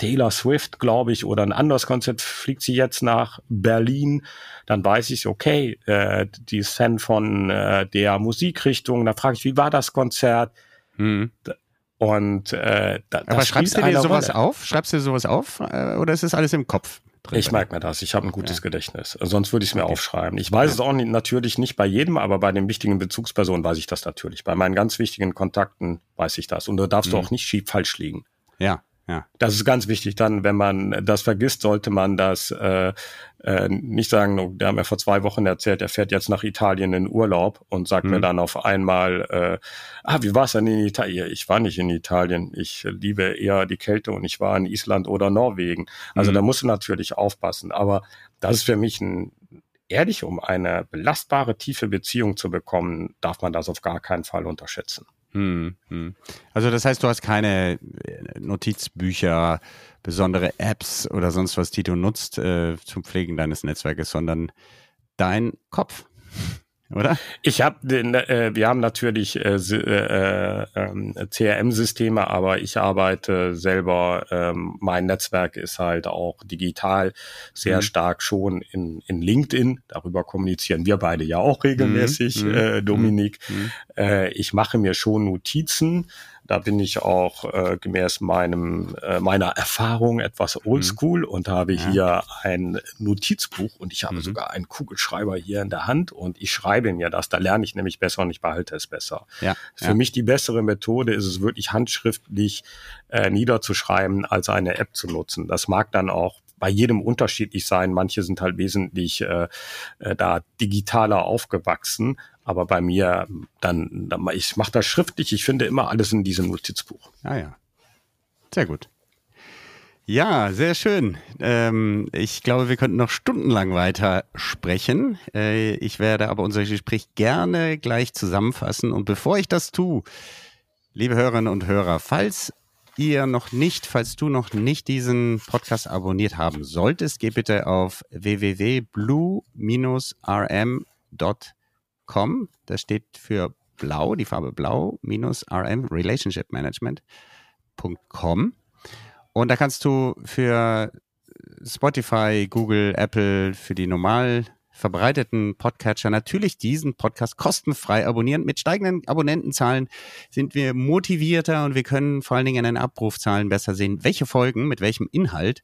C: Taylor Swift, glaube ich, oder ein anderes Konzert, fliegt sie jetzt nach Berlin, dann weiß ich, okay, äh, die ist Fan von äh, der Musikrichtung, da frage ich, wie war das Konzert? Mhm. Und äh,
A: da, Aber schreibst du dir sowas Rolle. auf? Schreibst du dir sowas auf? Äh, oder ist das alles im Kopf?
C: Drin ich merke mir das. Ich habe ein gutes ja. Gedächtnis. Sonst würde ich es mir okay. aufschreiben. Ich weiß ja. es auch nicht, natürlich nicht bei jedem, aber bei den wichtigen Bezugspersonen weiß ich das natürlich. Bei meinen ganz wichtigen Kontakten weiß ich das. Und da darfst mhm. du auch nicht schief falsch liegen.
A: Ja. Ja.
C: Das ist ganz wichtig. Dann, wenn man das vergisst, sollte man das äh, äh, nicht sagen, oh, der hat mir vor zwei Wochen erzählt, er fährt jetzt nach Italien in Urlaub und sagt mhm. mir dann auf einmal, äh, ah, wie war es denn in Italien? Ich war nicht in Italien. Ich liebe eher die Kälte und ich war in Island oder Norwegen. Also mhm. da musst du natürlich aufpassen. Aber das ist für mich ein ehrlich, um eine belastbare, tiefe Beziehung zu bekommen, darf man das auf gar keinen Fall unterschätzen.
A: Hm, hm. Also das heißt, du hast keine äh, Notizbücher, besondere Apps oder sonst was, die du nutzt äh, zum Pflegen deines Netzwerkes, sondern dein Kopf oder?
C: Ich habe, äh, wir haben natürlich äh, äh, äh, CRM-Systeme, aber ich arbeite selber. Ähm, mein Netzwerk ist halt auch digital sehr mhm. stark schon in, in LinkedIn. Darüber kommunizieren wir beide ja auch regelmäßig, mhm. äh, Dominik. Mhm. Äh, ich mache mir schon Notizen da bin ich auch äh, gemäß meinem äh, meiner Erfahrung etwas mhm. oldschool mhm. und habe ja. hier ein Notizbuch und ich habe mhm. sogar einen Kugelschreiber hier in der Hand und ich schreibe mir das. Da lerne ich nämlich besser und ich behalte es besser. Ja. Für ja. mich die bessere Methode ist es wirklich handschriftlich äh, niederzuschreiben, als eine App zu nutzen. Das mag dann auch bei jedem unterschiedlich sein. Manche sind halt wesentlich äh, äh, da digitaler aufgewachsen, aber bei mir dann, dann ich mache das schriftlich. Ich finde immer alles in diesem Notizbuch.
A: Ah ja, sehr gut. Ja, sehr schön. Ähm, ich glaube, wir könnten noch stundenlang weiter sprechen. Äh, ich werde aber unser Gespräch gerne gleich zusammenfassen. Und bevor ich das tue, liebe Hörerinnen und Hörer, falls ihr noch nicht, falls du noch nicht diesen Podcast abonniert haben solltest, geh bitte auf www.blue-rm.com. Das steht für blau, die Farbe blau, minus rm, Relationship Management.com. Und da kannst du für Spotify, Google, Apple, für die normal verbreiteten Podcatcher natürlich diesen Podcast kostenfrei abonnieren. Mit steigenden Abonnentenzahlen sind wir motivierter und wir können vor allen Dingen in den Abrufzahlen besser sehen, welche Folgen mit welchem Inhalt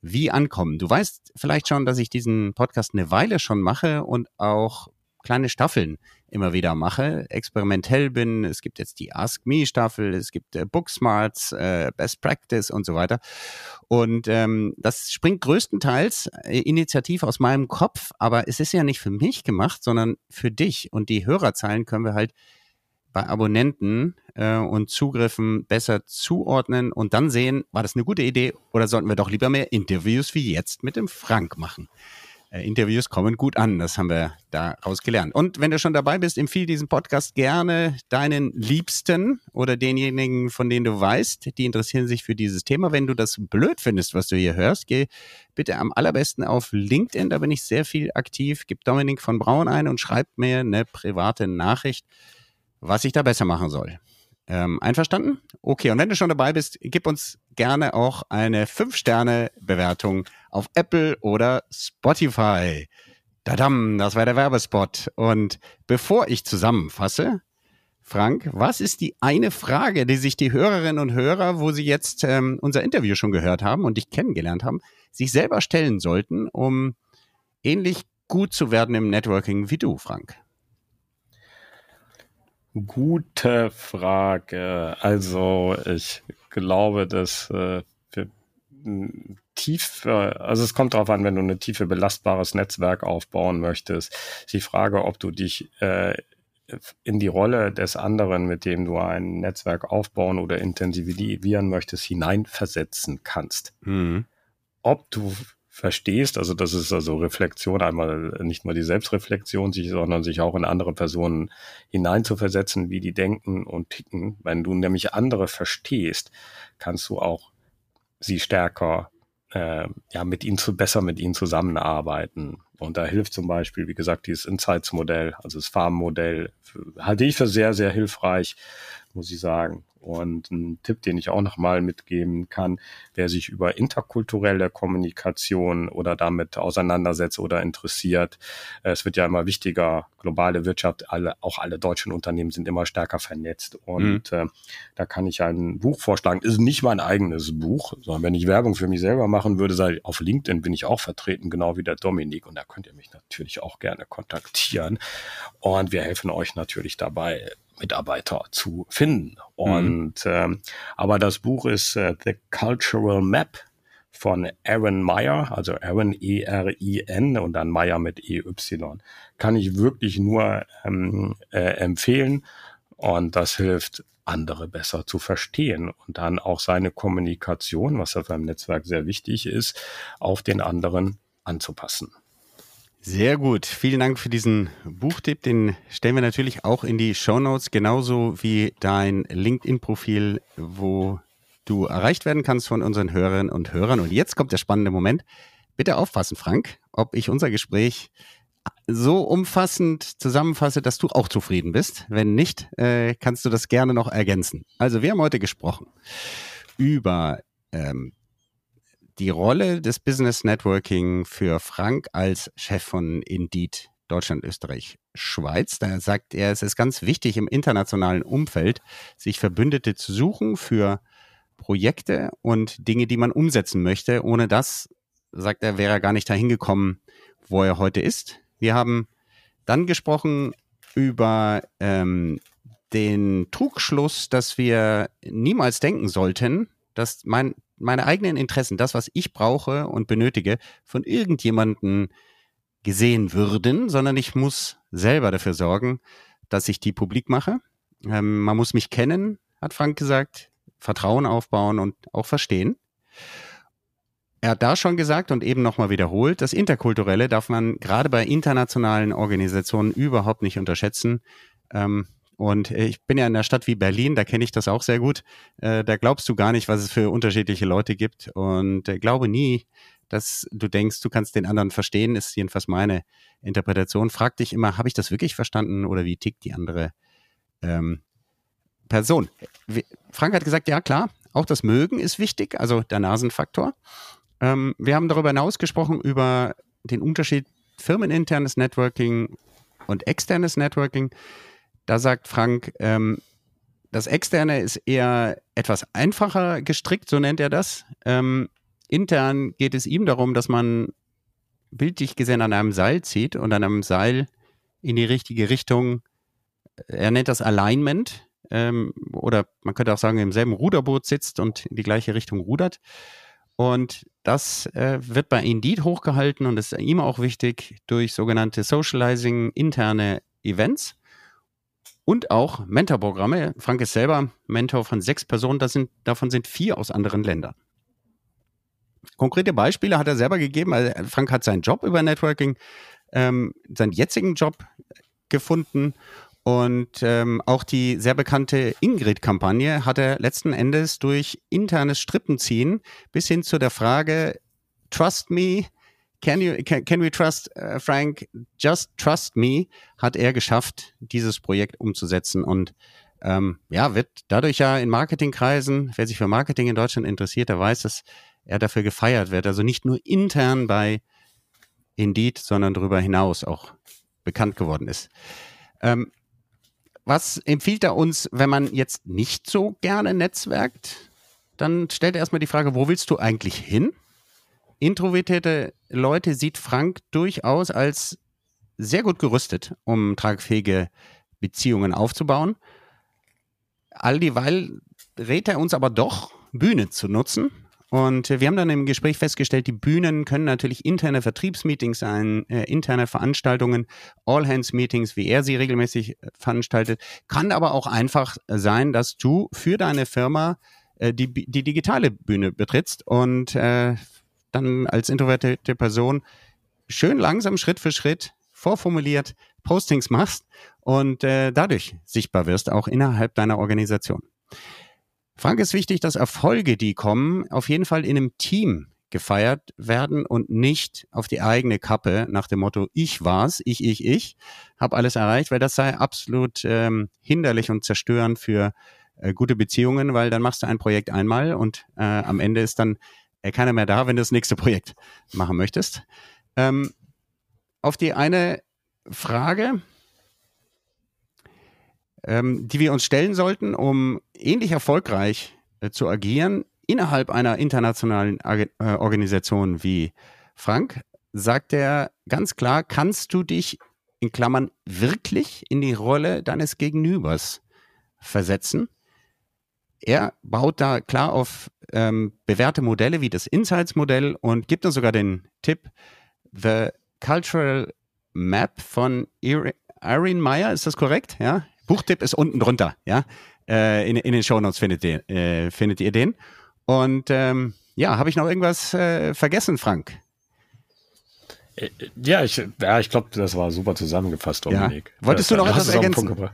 A: wie ankommen. Du weißt vielleicht schon, dass ich diesen Podcast eine Weile schon mache und auch kleine Staffeln immer wieder mache, experimentell bin. Es gibt jetzt die Ask Me Staffel, es gibt äh, Booksmarts, äh, Best Practice und so weiter. Und ähm, das springt größtenteils äh, initiativ aus meinem Kopf, aber es ist ja nicht für mich gemacht, sondern für dich. Und die Hörerzahlen können wir halt bei Abonnenten äh, und Zugriffen besser zuordnen und dann sehen, war das eine gute Idee oder sollten wir doch lieber mehr Interviews wie jetzt mit dem Frank machen Interviews kommen gut an. Das haben wir daraus gelernt. Und wenn du schon dabei bist, empfehle diesen Podcast gerne deinen Liebsten oder denjenigen, von denen du weißt, die interessieren sich für dieses Thema. Wenn du das blöd findest, was du hier hörst, geh bitte am allerbesten auf LinkedIn. Da bin ich sehr viel aktiv. Gib Dominik von Braun ein und schreib mir eine private Nachricht, was ich da besser machen soll. Ähm, einverstanden? Okay, und wenn du schon dabei bist, gib uns gerne auch eine 5-Sterne-Bewertung auf Apple oder Spotify. Dadam, das war der Werbespot. Und bevor ich zusammenfasse, Frank, was ist die eine Frage, die sich die Hörerinnen und Hörer, wo sie jetzt ähm, unser Interview schon gehört haben und dich kennengelernt haben, sich selber stellen sollten, um ähnlich gut zu werden im Networking wie du, Frank?
C: Gute Frage. Also ich glaube, dass äh, tief, also es kommt darauf an, wenn du ein tiefe belastbares Netzwerk aufbauen möchtest, die Frage, ob du dich äh, in die Rolle des anderen, mit dem du ein Netzwerk aufbauen oder intensivieren möchtest, hineinversetzen kannst. Mhm. Ob du verstehst, also das ist also Reflexion, einmal nicht nur die Selbstreflexion, sondern sich auch in andere Personen hineinzuversetzen, wie die denken und ticken. Wenn du nämlich andere verstehst, kannst du auch sie stärker, äh, ja, mit ihnen zu besser mit ihnen zusammenarbeiten. Und da hilft zum Beispiel, wie gesagt, dieses Insights-Modell, also das Farm-Modell, halte ich für sehr, sehr hilfreich, muss ich sagen. Und ein Tipp, den ich auch nochmal mitgeben kann, wer sich über interkulturelle Kommunikation oder damit auseinandersetzt oder interessiert. Es wird ja immer wichtiger, globale Wirtschaft, alle, auch alle deutschen Unternehmen sind immer stärker vernetzt. Und mhm. äh, da kann ich ein Buch vorschlagen. Ist nicht mein eigenes Buch, sondern wenn ich Werbung für mich selber machen würde, sei auf LinkedIn bin ich auch vertreten, genau wie der Dominik. Und da könnt ihr mich natürlich auch gerne kontaktieren. Und wir helfen euch natürlich dabei, Mitarbeiter zu finden. Und mhm. ähm, aber das Buch ist äh, The Cultural Map von Aaron Meyer, also Aaron E-R-I-N und dann Meyer mit E-Y. Kann ich wirklich nur ähm, äh, empfehlen und das hilft andere besser zu verstehen und dann auch seine Kommunikation, was ja beim Netzwerk sehr wichtig ist, auf den anderen anzupassen.
A: Sehr gut. Vielen Dank für diesen Buchtipp. Den stellen wir natürlich auch in die Show Notes, genauso wie dein LinkedIn-Profil, wo du erreicht werden kannst von unseren Hörerinnen und Hörern. Und jetzt kommt der spannende Moment. Bitte aufpassen, Frank, ob ich unser Gespräch so umfassend zusammenfasse, dass du auch zufrieden bist. Wenn nicht, äh, kannst du das gerne noch ergänzen. Also wir haben heute gesprochen über ähm, die Rolle des Business Networking für Frank als Chef von Indeed Deutschland, Österreich, Schweiz. Da sagt er, es ist ganz wichtig im internationalen Umfeld, sich Verbündete zu suchen für Projekte und Dinge, die man umsetzen möchte. Ohne das, sagt er, wäre er gar nicht dahin gekommen, wo er heute ist. Wir haben dann gesprochen über ähm, den Trugschluss, dass wir niemals denken sollten, dass mein meine eigenen Interessen, das, was ich brauche und benötige, von irgendjemanden gesehen würden, sondern ich muss selber dafür sorgen, dass ich die publik mache. Ähm, man muss mich kennen, hat Frank gesagt, Vertrauen aufbauen und auch verstehen. Er hat da schon gesagt und eben nochmal wiederholt, das Interkulturelle darf man gerade bei internationalen Organisationen überhaupt nicht unterschätzen. Ähm, und äh, ich bin ja in einer Stadt wie Berlin, da kenne ich das auch sehr gut. Äh, da glaubst du gar nicht, was es für unterschiedliche Leute gibt. Und äh, glaube nie, dass du denkst, du kannst den anderen verstehen, ist jedenfalls meine Interpretation. Frag dich immer, habe ich das wirklich verstanden oder wie tickt die andere ähm, Person? Frank hat gesagt, ja klar, auch das Mögen ist wichtig, also der Nasenfaktor. Ähm, wir haben darüber hinaus gesprochen, über den Unterschied firmeninternes Networking und externes Networking. Da sagt Frank, ähm, das Externe ist eher etwas einfacher gestrickt, so nennt er das. Ähm, intern geht es ihm darum, dass man bildlich gesehen an einem Seil zieht und an einem Seil in die richtige Richtung, er nennt das Alignment, ähm, oder man könnte auch sagen, im selben Ruderboot sitzt und in die gleiche Richtung rudert. Und das äh, wird bei Indeed hochgehalten und ist ihm auch wichtig durch sogenannte Socializing interne Events und auch Mentorprogramme. Frank ist selber Mentor von sechs Personen, sind, davon sind vier aus anderen Ländern. Konkrete Beispiele hat er selber gegeben. Also Frank hat seinen Job über Networking, ähm, seinen jetzigen Job gefunden und ähm, auch die sehr bekannte Ingrid-Kampagne hat er letzten Endes durch internes Strippenziehen bis hin zu der Frage Trust me, Can, you, can, can we trust uh, Frank? Just trust me hat er geschafft, dieses Projekt umzusetzen und ähm, ja, wird dadurch ja in Marketingkreisen, wer sich für Marketing in Deutschland interessiert, der weiß, dass er dafür gefeiert wird. Also nicht nur intern bei Indeed, sondern darüber hinaus auch bekannt geworden ist. Ähm, was empfiehlt er uns, wenn man jetzt nicht so gerne netzwerkt? Dann stellt er erstmal die Frage, wo willst du eigentlich hin? Introvertierte Leute sieht Frank durchaus als sehr gut gerüstet, um tragfähige Beziehungen aufzubauen. All dieweil rät er uns aber doch, Bühne zu nutzen. Und wir haben dann im Gespräch festgestellt, die Bühnen können natürlich interne Vertriebsmeetings sein, äh, interne Veranstaltungen, All-Hands-Meetings, wie er sie regelmäßig äh, veranstaltet. Kann aber auch einfach sein, dass du für deine Firma äh, die, die digitale Bühne betrittst und äh, dann als introvertierte Person schön langsam Schritt für Schritt vorformuliert Postings machst und äh, dadurch sichtbar wirst, auch innerhalb deiner Organisation. Frank ist wichtig, dass Erfolge, die kommen, auf jeden Fall in einem Team gefeiert werden und nicht auf die eigene Kappe nach dem Motto, ich war's, ich, ich, ich, habe alles erreicht, weil das sei absolut ähm, hinderlich und zerstörend für äh, gute Beziehungen, weil dann machst du ein Projekt einmal und äh, am Ende ist dann keiner mehr da, wenn du das nächste Projekt machen möchtest. Ähm, auf die eine Frage, ähm, die wir uns stellen sollten, um ähnlich erfolgreich äh, zu agieren innerhalb einer internationalen Ag äh, Organisation wie Frank, sagt er ganz klar, kannst du dich in Klammern wirklich in die Rolle deines Gegenübers versetzen? Er baut da klar auf ähm, bewährte Modelle wie das Insights-Modell und gibt uns sogar den Tipp, The Cultural Map von Irene Meyer, ist das korrekt? Ja, Buchtipp ist unten drunter, ja. Äh, in, in den Shownotes findet ihr, äh, findet ihr den. Und ähm, ja, habe ich noch irgendwas äh, vergessen, Frank?
C: Äh, ja, ich, ja, ich glaube, das war super zusammengefasst, Dominik.
A: Ja. Wolltest du noch etwas ergänzen?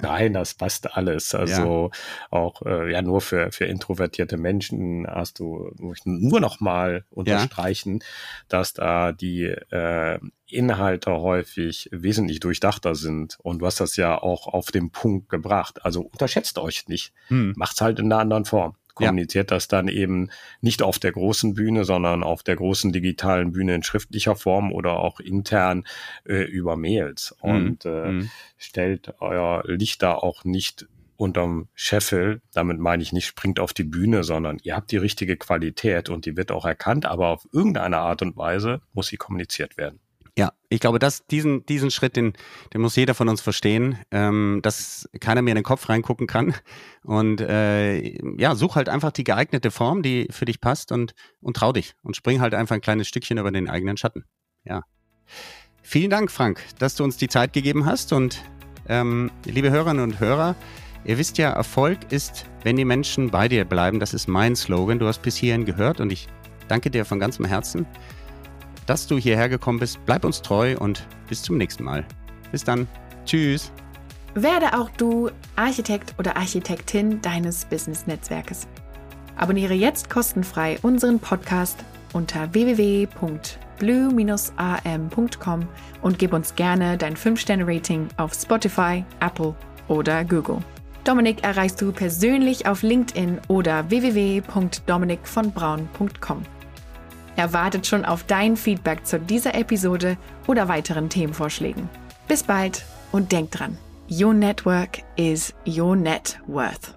C: Nein, das passt alles. Also ja. auch äh, ja nur für für introvertierte Menschen hast du nur noch mal unterstreichen, ja. dass da die äh, Inhalte häufig wesentlich durchdachter sind und du hast das ja auch auf den Punkt gebracht. Also unterschätzt euch nicht, hm. macht's halt in einer anderen Form kommuniziert ja. das dann eben nicht auf der großen Bühne, sondern auf der großen digitalen Bühne in schriftlicher Form oder auch intern äh, über Mails. Mhm. Und äh, mhm. stellt euer Licht da auch nicht unterm Scheffel, damit meine ich nicht springt auf die Bühne, sondern ihr habt die richtige Qualität und die wird auch erkannt, aber auf irgendeine Art und Weise muss sie kommuniziert werden.
A: Ja, ich glaube, dass diesen, diesen Schritt, den, den muss jeder von uns verstehen, ähm, dass keiner mehr in den Kopf reingucken kann. Und äh, ja, such halt einfach die geeignete Form, die für dich passt und, und trau dich und spring halt einfach ein kleines Stückchen über den eigenen Schatten. Ja. Vielen Dank, Frank, dass du uns die Zeit gegeben hast. Und ähm, liebe Hörerinnen und Hörer, ihr wisst ja, Erfolg ist, wenn die Menschen bei dir bleiben. Das ist mein Slogan. Du hast bis hierhin gehört und ich danke dir von ganzem Herzen dass du hierher gekommen bist. Bleib uns treu und bis zum nächsten Mal. Bis dann. Tschüss.
B: Werde auch du Architekt oder Architektin deines Business-Netzwerkes. Abonniere jetzt kostenfrei unseren Podcast unter www.blue-am.com und gib uns gerne dein 5-Sterne-Rating auf Spotify, Apple oder Google. Dominik erreichst du persönlich auf LinkedIn oder www.dominikvonbraun.com. Er wartet schon auf dein Feedback zu dieser Episode oder weiteren Themenvorschlägen. Bis bald und denk dran, your network is your net worth.